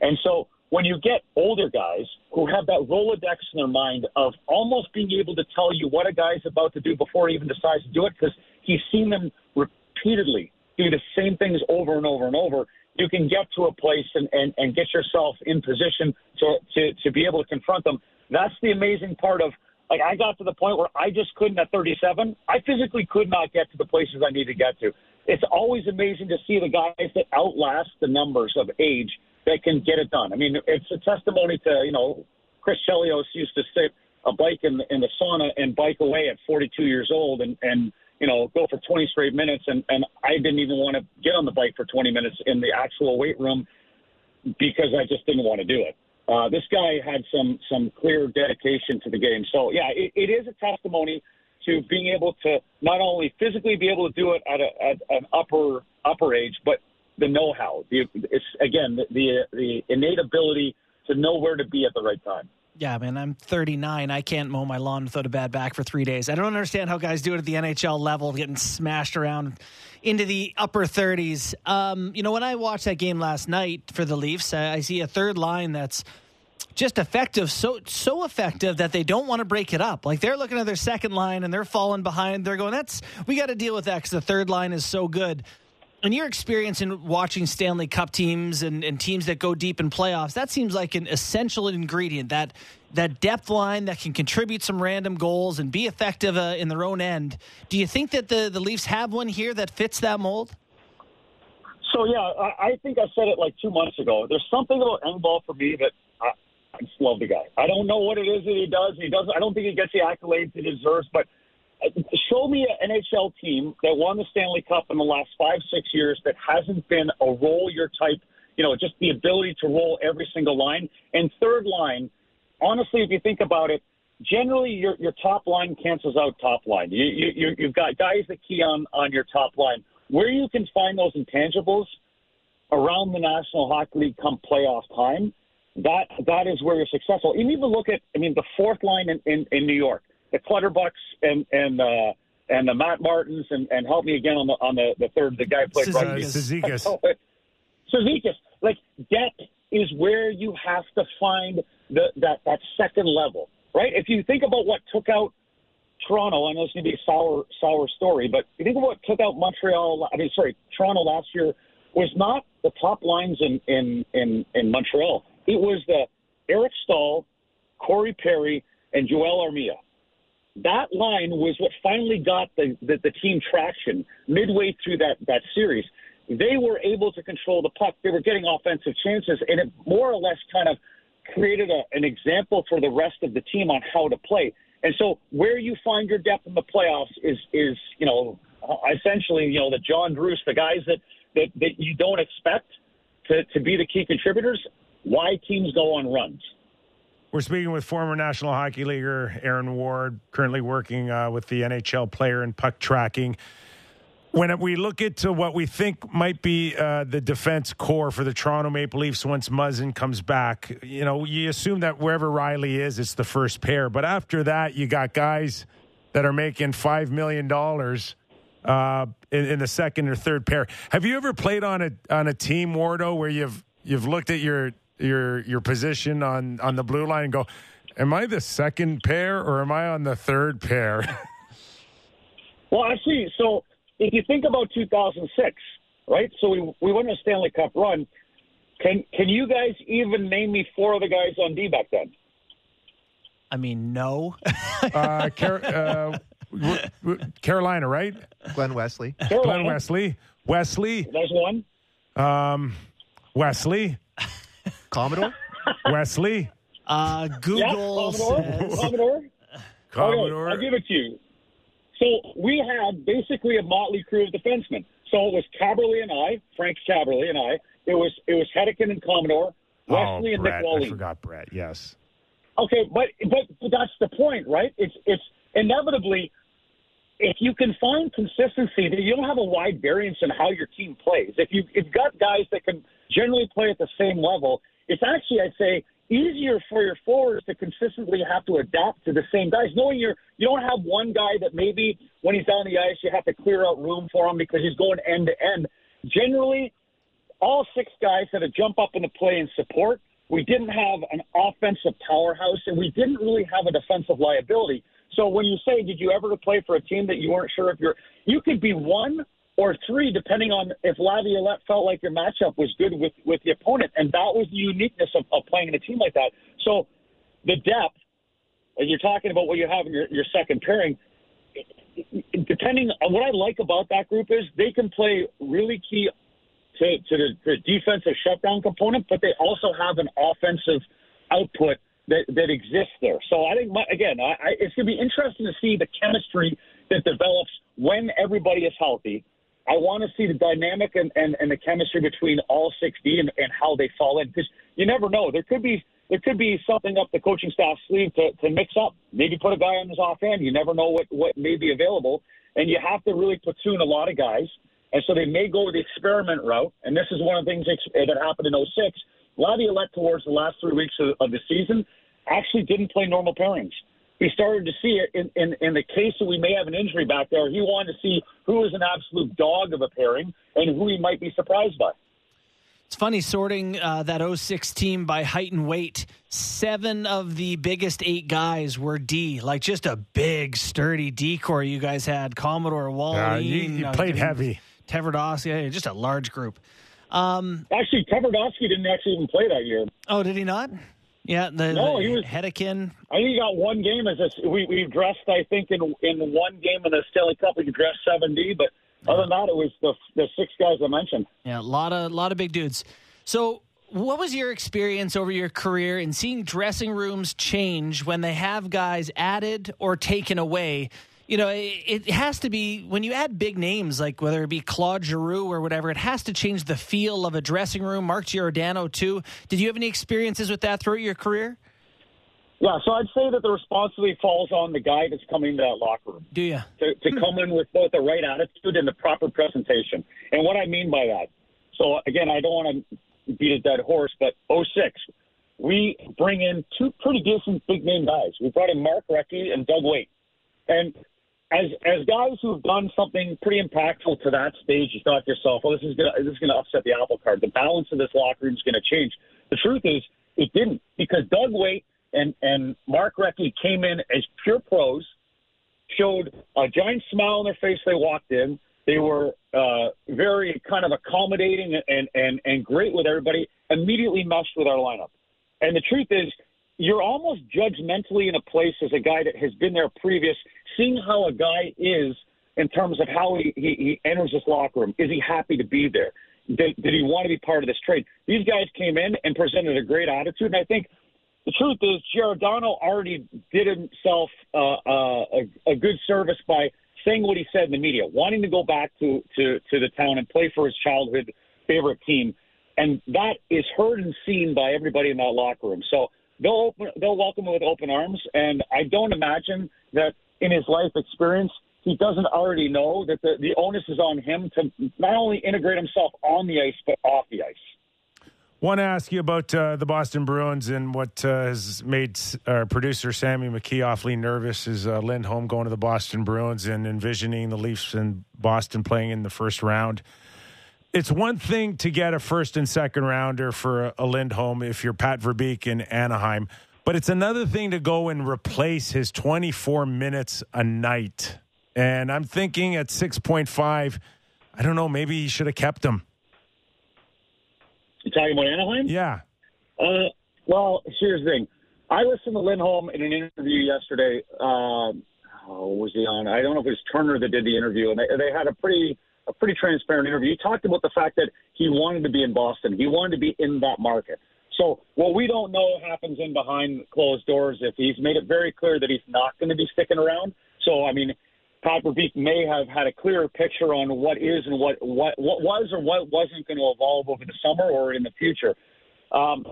S7: and so when you get older guys who have that Rolodex in their mind of almost being able to tell you what a guy's about to do before he even decides to do it, because he's seen them repeatedly do the same things over and over and over, you can get to a place and, and, and get yourself in position to, to, to be able to confront them. That's the amazing part of like I got to the point where I just couldn't at 37. I physically could not get to the places I need to get to. It's always amazing to see the guys that outlast the numbers of age that can get it done. I mean, it's a testimony to you know Chris Chelios used to sit a bike in, in the sauna and bike away at 42 years old and and you know, go for 20 straight minutes. And, and I didn't even want to get on the bike for 20 minutes in the actual weight room because I just didn't want to do it. Uh, this guy had some some clear dedication to the game. So yeah, it, it is a testimony to being able to not only physically be able to do it at, a, at an upper upper age, but the know-how. The, it's again the, the the innate ability to know where to be at the right time.
S2: Yeah, man, I'm 39. I can't mow my lawn without a bad back for three days. I don't understand how guys do it at the NHL level, getting smashed around into the upper 30s. Um, you know, when I watched that game last night for the Leafs, I, I see a third line that's just effective, so so effective that they don't want to break it up. Like they're looking at their second line and they're falling behind. They're going, "That's we got to deal with that because the third line is so good." In your experience in watching Stanley Cup teams and, and, teams that go deep in playoffs, that seems like an essential ingredient that that depth line that can contribute some random goals and be effective uh, in their own end. Do you think that the, the Leafs have one here that fits that mold?
S7: So yeah, I, I think I said it like two months ago. There's something about Engvall for me that I, I just love the guy. I don't know what it is that he does. He doesn't. I don't think he gets the accolades he deserves, but show me an NHL team that won the Stanley Cup in the last five, six years that hasn't been a roll your type, you know, just the ability to roll every single line. And third line, honestly, if you think about it, generally your your top line cancels out top line. You, you you've got guys that key on on your top line. Where you can find those intangibles around the National Hockey League come playoff time, that that is where you're successful. And even look at, I mean, the fourth line in, in, in New York the Clutterbucks and and uh, and the Matt Martins and, and help me again on the on the, the third the guy played
S1: Cizikas.
S7: Cizikas. Like depth is where you have to find the that that second level, right? If you think about what took out Toronto, I know it's going to be a sour sour story, but you think of what took out Montreal. I mean, sorry, Toronto last year was not the top lines in in in, in Montreal. It was the Eric Staal, Corey Perry, and Joel Armia that line was what finally got the, the, the team traction midway through that, that series. They were able to control the puck. They were getting offensive chances, and it more or less kind of created a, an example for the rest of the team on how to play. And so, where you find your depth in the playoffs is, is you know, essentially, you know, the John Bruce, the guys that, that, that you don't expect to, to be the key contributors. Why teams go on runs?
S1: We're speaking with former National Hockey Leaguer Aaron Ward, currently working uh, with the NHL player in puck tracking. When we look into what we think might be uh, the defense corps for the Toronto Maple Leafs once Muzzin comes back, you know, you assume that wherever Rielly is, it's the first pair. But after that, you got guys that are making $5 million uh, in, in, the second or third pair. Have you ever played on a on a team, Wardo, where you've you've looked at your your your position on on the blue line and go, am I the second pair or am I on the third pair?
S7: Well, actually, so if you think about 2006, right? So we we won a Stanley Cup run. Can can you guys even name me four of the guys on D back then?
S2: I mean, no.
S1: uh, Car- uh, w- w- Carolina, right?
S3: Glen Wesley.
S7: Glen
S1: Wesley, Wesley,
S7: There's one.
S1: um, Wesley,
S3: Commodore.
S1: Wesley,
S2: Uh,
S7: Yeah,
S2: Google
S7: Commodore.
S2: says-
S7: Commodore.
S1: Commodore.
S7: Okay, I'll give it to you. So we had basically a motley crew of defensemen. So it was Kaberle and I, Frank Kaberle and I. It was it was Hedican and Commodore, Wesley
S1: oh,
S7: and
S1: Bret.
S7: Nick
S1: I forgot Bret. Yes.
S7: Okay, but, but but that's the point, right? It's it's inevitably if you can find consistency, that you don't have a wide variance in how your team plays. If you if you've got guys that can generally play at the same level, it's actually I'd say easier for your forwards to consistently have to adapt to the same guys. Knowing you're you don't have one guy that maybe when he's on the ice you have to clear out room for him because he's going end to end. Generally, all six guys had to jump up in the play and support. We didn't have an offensive powerhouse, and we didn't really have a defensive liability. So when you say, did you ever play for a team that you weren't sure if you're, you could be one or three, depending on if Laviolette felt like your matchup was good with with the opponent, and that was the uniqueness of, of playing in a team like that. So the depth, and you're talking about what you have in your, your second pairing. Depending on what I like about that group is they can play really key to, to the, the defensive shutdown component, but they also have an offensive output that, that exists there. So I think, my, again, I, I, it's going to be interesting to see the chemistry that develops when everybody is healthy. I want to see the dynamic and, and, and the chemistry between all 6D and, and how they fall in because you never know. There could be there could be something up the coaching staff sleeve to, to mix up. Maybe put a guy on his offhand. You never know what, what may be available. And you have to really platoon a lot of guys. And so they may go the experiment route. And this is one of the things that happened in 06. Laviolette, towards the last three weeks of, of the season, actually didn't play normal pairings. He started to see it in, in, in the case that we may have an injury back there. He wanted to see who is an absolute dog of a pairing and who he might be surprised by.
S2: It's funny sorting uh, that 06 team by height and weight. Seven of the biggest eight guys were D, like just a big, sturdy D corps you guys had. Commodore, Wally.
S1: Uh, you, you played heavy.
S2: Tverdovsky, just a large group. Um,
S7: Actually, Tverdovsky didn't actually even play that year.
S2: oh, did he not? Yeah, the,
S7: No,
S2: the
S7: he was-
S2: Hedican.
S7: I think he got one game as a, we we dressed. I think in in one game in the Stanley Cup we dressed dress seven D, but other than that, it was the the six guys I mentioned.
S2: Yeah, a lot of lot of big dudes. So, what was your experience over your career in seeing dressing rooms change when they have guys added or taken away? You know, it, it has to be when you add big names like whether it be Claude Giroux or whatever. It has to change the feel of a dressing room. Mark Giordano too. Did you have any experiences with that throughout your career?
S7: Yeah, so I'd say that the responsibility falls on the guy that's coming to that locker room.
S2: Do you?
S7: to, to hmm. come in with both the right attitude and the proper presentation. And what I mean by that, so again, I don't want to beat a dead horse, but 06, we bring in two pretty decent big name guys. We brought in Mark Recchi and Doug Weight. And as as guys who've done something pretty impactful to that stage, you thought to yourself, well, this is gonna this is gonna upset the apple cart. The balance of this locker room is gonna change. The truth is, it didn't because Doug Weight and and Mark Recchi came in as pure pros showed a giant smile on their face they walked in. They were uh, very kind of accommodating and, and, and great with everybody, immediately meshed with our lineup. And the truth is, you're almost judgmentally in a place as a guy that has been there previous, seeing how a guy is in terms of how he, he, he enters this locker room. Is he happy to be there? Did, did he want to be part of this trade? These guys came in and presented a great attitude, and I think the truth is Giordano already did himself uh, uh, a, a good service by saying what he said in the media, wanting to go back to, to, to the town and play for his childhood favorite team. And that is heard and seen by everybody in that locker room. So they'll open, they'll welcome him with open arms. And I don't imagine that in his life experience, he doesn't already know that the, the onus is on him to not only integrate himself on the ice, but off the ice.
S1: Want to ask you about uh, the Boston Bruins and what uh, has made our producer Sammy McKee awfully nervous is uh, Lindholm going to the Boston Bruins and envisioning the Leafs and Boston playing in the first round. It's one thing to get a first and second rounder for a, a Lindholm if you're Pat Verbeek in Anaheim, but it's another thing to go and replace his 24 minutes a night. And I'm thinking at 6.5, I don't know, maybe he should have kept him.
S7: You talking about Anaheim?
S1: Yeah.
S7: Uh, well, here's the thing. I listened to Lindholm in an interview yesterday. Um, oh, was he on? I don't know if it was Turner that did the interview, and they, they had a pretty a pretty transparent interview. He talked about the fact that he wanted to be in Boston. He wanted to be in that market. So what we don't know happens in behind closed doors. If he's made it very clear that he's not going to be sticking around. So I mean, Pat Verbeek may have had a clearer picture on what is and what what what was or what wasn't going to evolve over the summer or in the future. Um,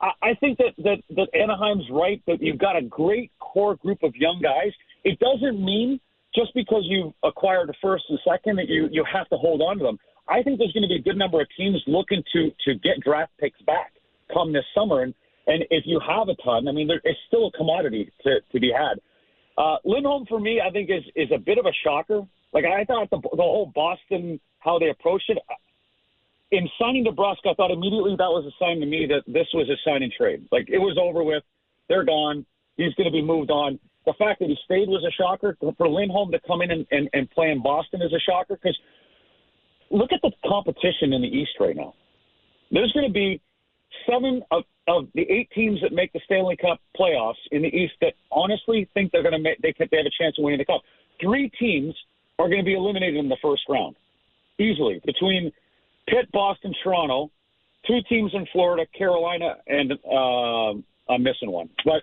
S7: I, I think that, that that Anaheim's right that you've got a great core group of young guys. It doesn't mean just because you've acquired a first and second that you you have to hold on to them. I think there's going to be a good number of teams looking to to get draft picks back come this summer, and and if you have a ton, I mean, there, it's still a commodity to to be had. Uh, Lindholm for me, I think is is a bit of a shocker. Like I thought the the whole Boston how they approached it. In signing DeBrusk, I thought immediately that was a sign to me that this was a sign and trade. Like it was over with. They're gone. He's going to be moved on. The fact that he stayed was a shocker. For Lindholm to come in and, and, and play in Boston is a shocker because look at the competition in the East right now. There's going to be seven of, of the eight teams that make the Stanley Cup playoffs in the East that honestly think they're going to make they, they have a chance of winning the cup. Three teams are going to be eliminated in the first round easily between Pitt, Boston, Toronto, two teams in Florida, Carolina, and uh, I'm missing one, but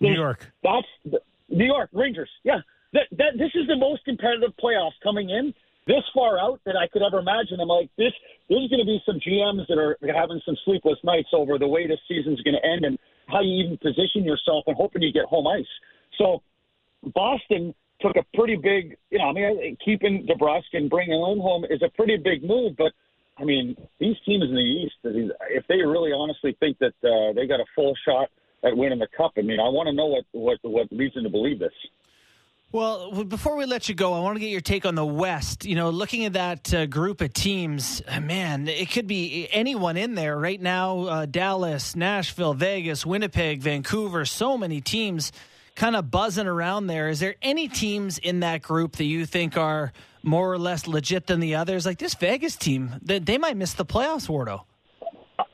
S1: New York.
S7: That's the, New York Rangers. Yeah, that, that this is the most competitive playoffs coming in this far out that I could ever imagine. I'm like this. There's going to be some GMs that are having some sleepless nights over the way this season's going to end and how you even position yourself and hoping you get home ice. So Boston took a pretty big, you know, I mean, keeping DeBrusk and bringing Lindholm is a pretty big move, but. I mean, these teams in the East, if they really honestly think that uh, they got a full shot at winning the cup. I mean, I want to know what what what leads them to believe this.
S2: Well, before we let you go, I want to get your take on the West. You know, looking at that uh, group of teams, uh, man, it could be anyone in there right now. Uh, Dallas, Nashville, Vegas, Winnipeg, Vancouver, so many teams kind of buzzing around there. Is there any teams in that group that you think are more or less legit than the others? Like this Vegas team, they, they might miss the playoffs, Wardo.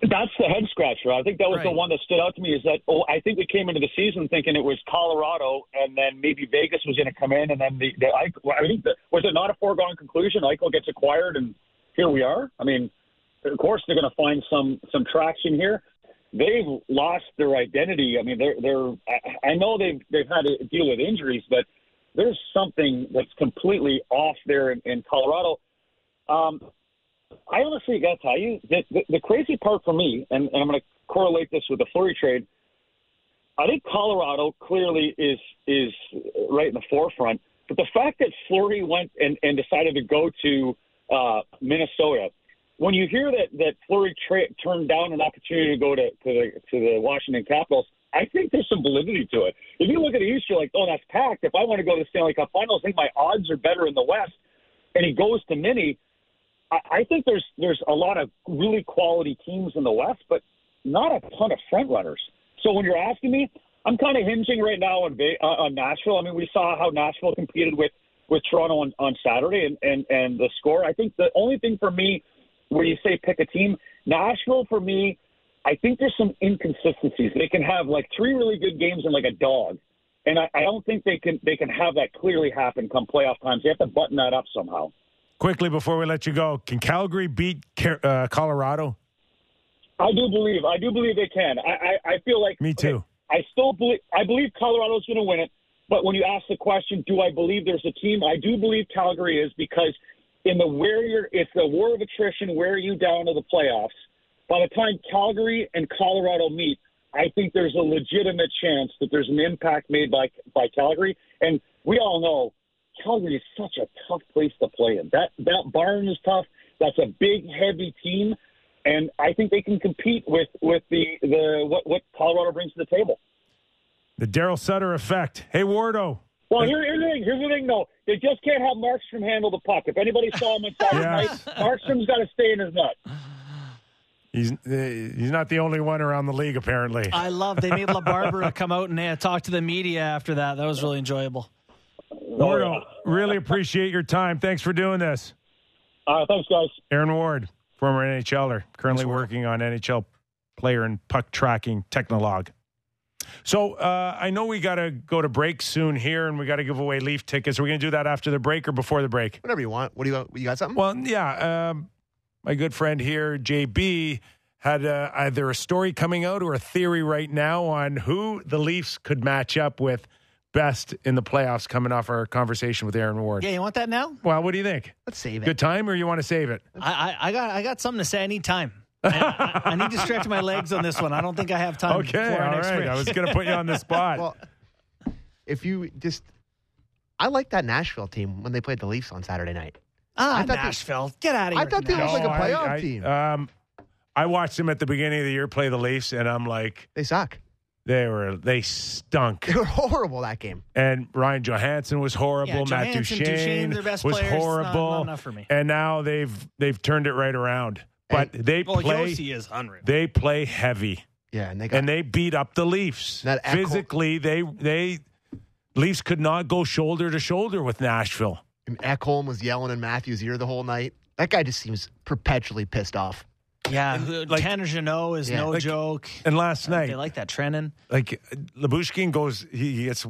S7: That's the head scratcher. I think that was
S2: Right.
S7: the one that stood out to me. Is that oh, I think we came into the season thinking it was Colorado, and then maybe Vegas was going to come in, and then the, the I, I think that was it not a foregone conclusion? Eichel gets acquired, and here we are. I mean, of course they're going to find some some traction here. They've lost their identity. I mean, they're they're. I, I know they've they've had to deal with injuries, but there's something that's completely off there in, in Colorado. Um, I honestly got to tell you, the, the, the crazy part for me, and, and I'm going to correlate this with the Fleury trade. I think Colorado clearly is is right in the forefront, but the fact that Fleury went and, and decided to go to uh, Minnesota, when you hear that that Fleury tra- turned down an opportunity to go to to the to the Washington Capitals, I think there's some validity to it. If you look at the East, you're like, oh, that's packed. If I want to go to the Stanley Cup Finals, I think my odds are better in the West. And he goes to Mini. I, I think there's there's a lot of really quality teams in the West, but not a ton of front runners. So when you're asking me, I'm kind of hinging right now on uh, on Nashville. I mean, we saw how Nashville competed with with Toronto on, on Saturday, and, and and the score. I think the only thing for me, where you say pick a team, Nashville for me, I think there's some inconsistencies. They can have like three really good games and like a dog, and I, I don't think they can they can have that clearly happen come playoff times. They have to button that up somehow.
S1: Quickly before we let you go, can Calgary beat uh, Colorado?
S7: I do believe. I do believe they can. I I, I feel like
S1: Me too.
S7: I still believe. I believe Colorado's going to win it. But when you ask the question, do I believe there's a team? I do believe Calgary is because in the where you're, it's the war of attrition. Where are you down to the playoffs? By the time Calgary and Colorado meet, I think there's a legitimate chance that there's an impact made by by Calgary. And we all know Calgary is such a tough place to play in. That that barn is tough. That's a big, heavy team, and I think they can compete with with the the what what Colorado brings to the table.
S1: The Daryl Sutter effect. Hey, Wardo.
S7: Well, here, here's the thing. Here's the thing, though. They just can't have Markstrom handle the puck. If anybody saw him on Saturday
S1: Yes.
S7: night, Markstrom's got to stay in his nut.
S1: He's uh, he's not the only one around the league, apparently.
S2: I love they made LaBarbera come out and uh, talk to the media after that. That was really enjoyable.
S1: Wardo, really appreciate your time. Thanks for doing this.
S7: Uh, thanks, guys.
S1: Aaron Ward, former NHLer, currently working on NHL player and puck tracking technolog. So uh, I know we got to go to break soon here, and we got to give away Leaf tickets. Are we going to do that after the break or before the break?
S3: Whatever you want. What do you got? You got something?
S1: Well, yeah. Um, my good friend here, JB, had uh, either a story coming out or a theory right now on who the Leafs could match up with best in the playoffs coming off our conversation with Aaron Ward.
S2: Yeah, you want that now?
S1: Well, what do you think?
S3: Let's save it.
S1: Good time or you want to save it?
S2: I, I, I got I got something to say anytime. I, I, I need to stretch my legs on this one. I don't think I have time.
S1: Okay,
S2: before our
S1: all
S2: next
S1: right. I was going to put you on the spot.
S3: Well, if you just, I like that Nashville team when they played the Leafs on Saturday night.
S2: ah,
S3: I thought they-
S2: Nashville, get out of here!
S3: I thought they
S2: Nash.
S3: looked like a
S1: No, I-
S3: playoff
S1: I-
S3: team.
S1: Um, I watched them at the beginning of the year play the Leafs, and I'm like,
S3: They suck.
S1: They were they stunk.
S3: They were horrible that game.
S1: And Ryan Johansen was horrible.
S2: Yeah,
S1: Matt
S2: Johansen,
S1: Duchene,
S2: Duchene, their best
S1: was
S2: players,
S1: horrible.
S2: not enough for me.
S1: And now they've they've turned it right around. But they
S2: well,
S1: play
S2: Juuse is unreal.
S1: they play heavy,
S3: Yeah, and they got
S1: and they beat up the Leafs
S3: That Ekholm-
S1: physically. They they Leafs could not go shoulder to shoulder with Nashville.
S3: and Ekholm was yelling in Matthews' ear the whole night. That guy just seems perpetually pissed off.
S2: Yeah,
S1: like-
S2: Tanner Jeannot is
S3: Yeah.
S2: no
S1: Like-
S2: joke.
S1: And last night,
S2: They like that Trenin.
S1: like Lyubushkin goes, he he gets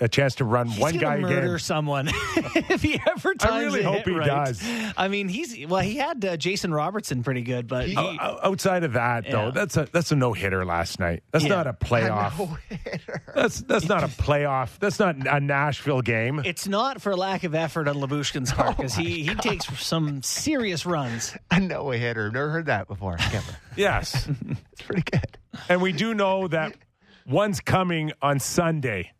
S1: a chance to run
S2: He's
S1: one guy
S2: murder
S1: again.
S2: someone if he ever times I
S1: really
S2: it
S1: hope he
S2: right.
S1: does.
S2: I mean, he's well. He had uh, Jason Robertson pretty good, but he,
S1: O- o- Outside of that, though, that's a that's a no hitter last night. That's
S2: Yeah.
S1: not a playoff.
S3: No-hitter.
S1: That's that's not a playoff. That's not a Nashville game.
S2: it's not for lack of effort on Lyubushkin's part because he he takes some serious runs.
S3: A no hitter. Never heard that before. Kemper.
S1: Yes,
S3: It's pretty good.
S1: and we do know that one's coming on Sunday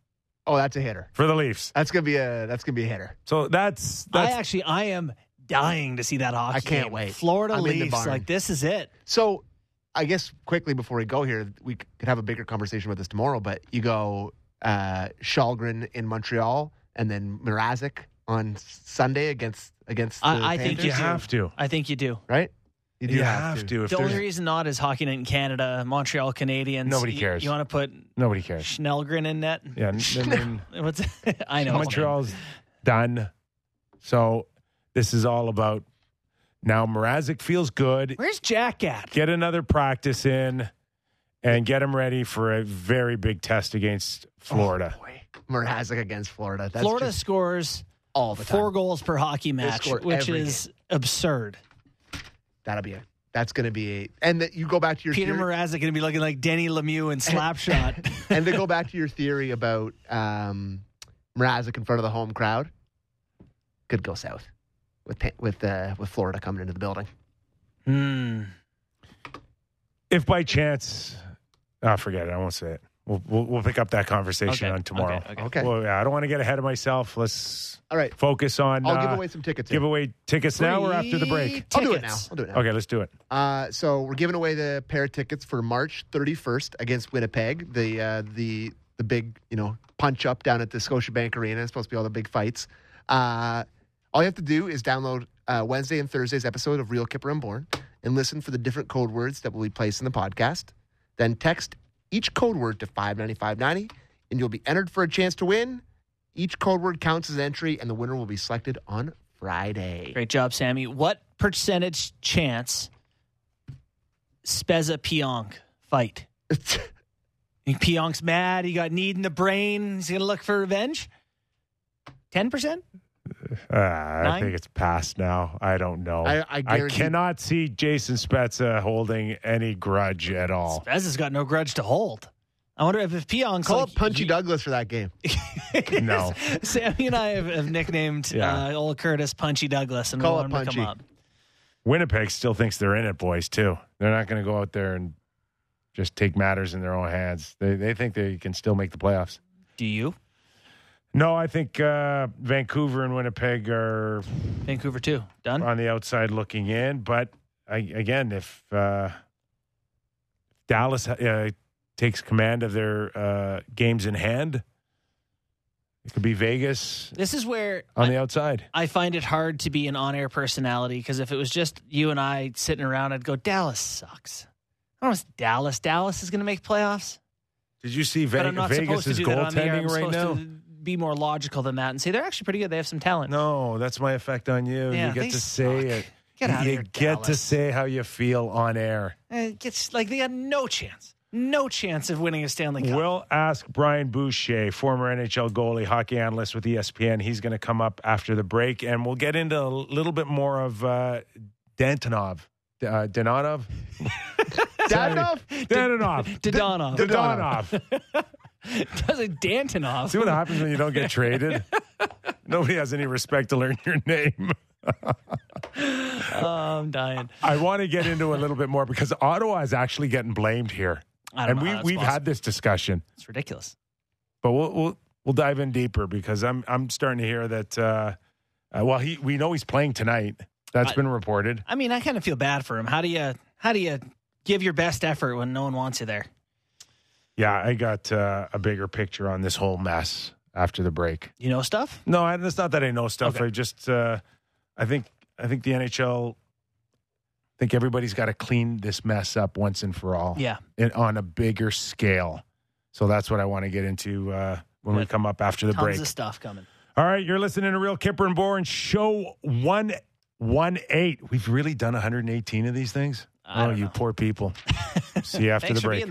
S3: Oh, that's a hitter.
S1: for the Leafs.
S3: That's gonna be a that's gonna be a hitter.
S1: So that's
S2: I actually I am dying to see that hockey.
S3: I can't
S2: game.
S3: wait.
S2: Florida
S3: I'm
S2: Leafs, like this is it.
S3: So, I guess quickly before we go here, we could have a bigger conversation about this tomorrow. But you go uh, Kallgren in Montreal, and then Mrazek on Sunday against against. The
S2: I- I think
S1: you
S2: do.
S1: have to.
S2: I think you do.
S3: right. You do
S1: You have to. If
S2: The only reason not is Hockey Night in Canada, Montreal Canadiens.
S1: Nobody
S2: You-
S1: cares.
S2: You, want to put
S1: Nobody cares.
S2: Kallgren in net?
S1: Yeah, n- I mean,
S2: What's I know
S1: Montreal's done. So this is all about now. Mrazek feels good.
S2: Where's Jack at?
S1: Get another practice in, and get him ready for a very big test against Florida.
S3: Oh, boy, Mrazek against Florida. That's
S2: Florida
S3: just
S2: scores
S3: all the time.
S2: four goals per hockey match, which
S3: every
S2: is absurd.
S3: That'll be it. That's going to be a. And that you go back to your
S2: Peter
S3: theory,
S2: Mrazek going to be looking like Denny Lemieux in Slapshot.
S3: and to go back to your theory about um, Mrazek in front of the home crowd. Could go south with with uh, with Florida coming into the building.
S2: Hmm.
S1: If by chance, oh, forget it. I won't say it. We'll, we'll, we'll pick up that conversation
S2: Okay,
S1: on tomorrow.
S2: okay, okay.
S3: Okay.
S1: Well, yeah, I don't want to get ahead of myself. Let's
S3: All right.
S1: focus on.
S3: I'll
S1: uh,
S3: give away some tickets.
S1: give
S3: here.
S1: away tickets now or after the break.
S2: Free
S3: I'll do it now.
S2: tickets.
S3: I'll do it now.
S1: Okay, let's do it.
S3: Uh, so we're giving away the pair of tickets for March 31st against Winnipeg. The uh, the the big you know punch up down at the Scotiabank Arena. It's supposed to be all the big fights. Uh, all you have to do is download uh, Wednesday and Thursday's episode of Real Kyper and Bourne and listen for the different code words that will be placed in the podcast. Then text each code word to five ninety five ninety, and you'll be entered for a chance to win. Each code word counts as entry, and the winner will be selected on Friday.
S2: Great job, Sammy. What percentage chance Spezza Pionk fight? Think Pionk's mad. He got need in the brain. He's going to look for revenge? 10%?
S1: Uh, I think it's past now. I don't know.
S3: I- I guarantee-
S1: cannot see Jason Spezza holding any grudge at all.
S2: Spezza's got no grudge to hold. I wonder if, if Pionk's
S3: Call
S2: like,
S3: up Punchy Douglas for that game.
S1: No.
S2: Sammy and I have, have nicknamed
S1: Yeah.
S2: uh, old Curtis Punchy Douglas, and
S3: Call
S2: we
S3: up
S2: want him to come
S3: Punchy.
S2: up.
S1: Winnipeg still thinks they're in it, boys, too. They're not going to go out there and just take matters in their own hands. They, they think they can still make the playoffs.
S2: Do you?
S1: No, I think uh, Vancouver and Winnipeg are
S2: Vancouver too. Done.
S1: on the outside looking in. But I, again, if uh, Dallas uh, takes command of their uh, games in hand, it could be Vegas
S2: This is where
S1: on
S2: I,
S1: the outside.
S2: I find it hard to be an on-air personality because if it was just you and I sitting around, I'd go, Dallas sucks. I don't know. If Dallas. Dallas is going to make playoffs.
S1: Did you see Ve-
S2: I'm not supposed
S1: Vegas
S2: to
S1: is
S2: do that on the air. I'm
S1: goaltending right now?
S2: to be more logical than that and say they're actually pretty good. They have some talent.
S1: No, that's my effect on you.
S2: Yeah,
S1: you get
S2: they
S1: to say
S2: suck.
S1: it.
S2: Get out of
S1: you
S2: here,
S1: get to say how you feel on air.
S2: It gets like they had no chance, no chance of winning a Stanley Cup.
S1: We'll ask Brian Boucher, former NHL goalie, hockey analyst with E ESPN. He's going to come up after the break, and we'll get into a little bit more of uh, Dantonov. Uh, Danonov?
S3: Dadonov?
S1: Danonov.
S2: Dodonov.
S1: Danonov.
S2: Does it Dantonov?
S1: See what happens when you don't get traded? Nobody has any respect to learn your name.
S2: Oh, I'm dying.
S1: I want to get into a little bit more because Ottawa is actually getting blamed here. And we, we've
S2: possible.
S1: had this discussion.
S2: It's ridiculous.
S1: but we'll we'll we'll dive in deeper because I'm I'm starting to hear that. Uh, uh, well, he we know he's playing tonight. That's
S2: I-
S1: been reported.
S2: I mean, I kind of feel bad for him. How do you how do you give your best effort when no one wants you there?
S1: Yeah, I got uh, a bigger picture on this whole mess after the break.
S2: You know stuff.
S1: No, I, it's not that I know stuff.
S2: Okay.
S1: I just uh, I think I think the NHL. I think everybody's got to clean this mess up once and for all.
S2: Yeah.
S1: and on a bigger scale. So that's what I want to get into uh, when we come up after the
S2: Tons
S1: break.
S2: of stuff coming.
S1: All right, you're listening to Real Kyper and Bourne show one one eight. We've really done 118 of these things.
S2: I
S1: oh, you
S2: know.
S1: poor people. See you after the break.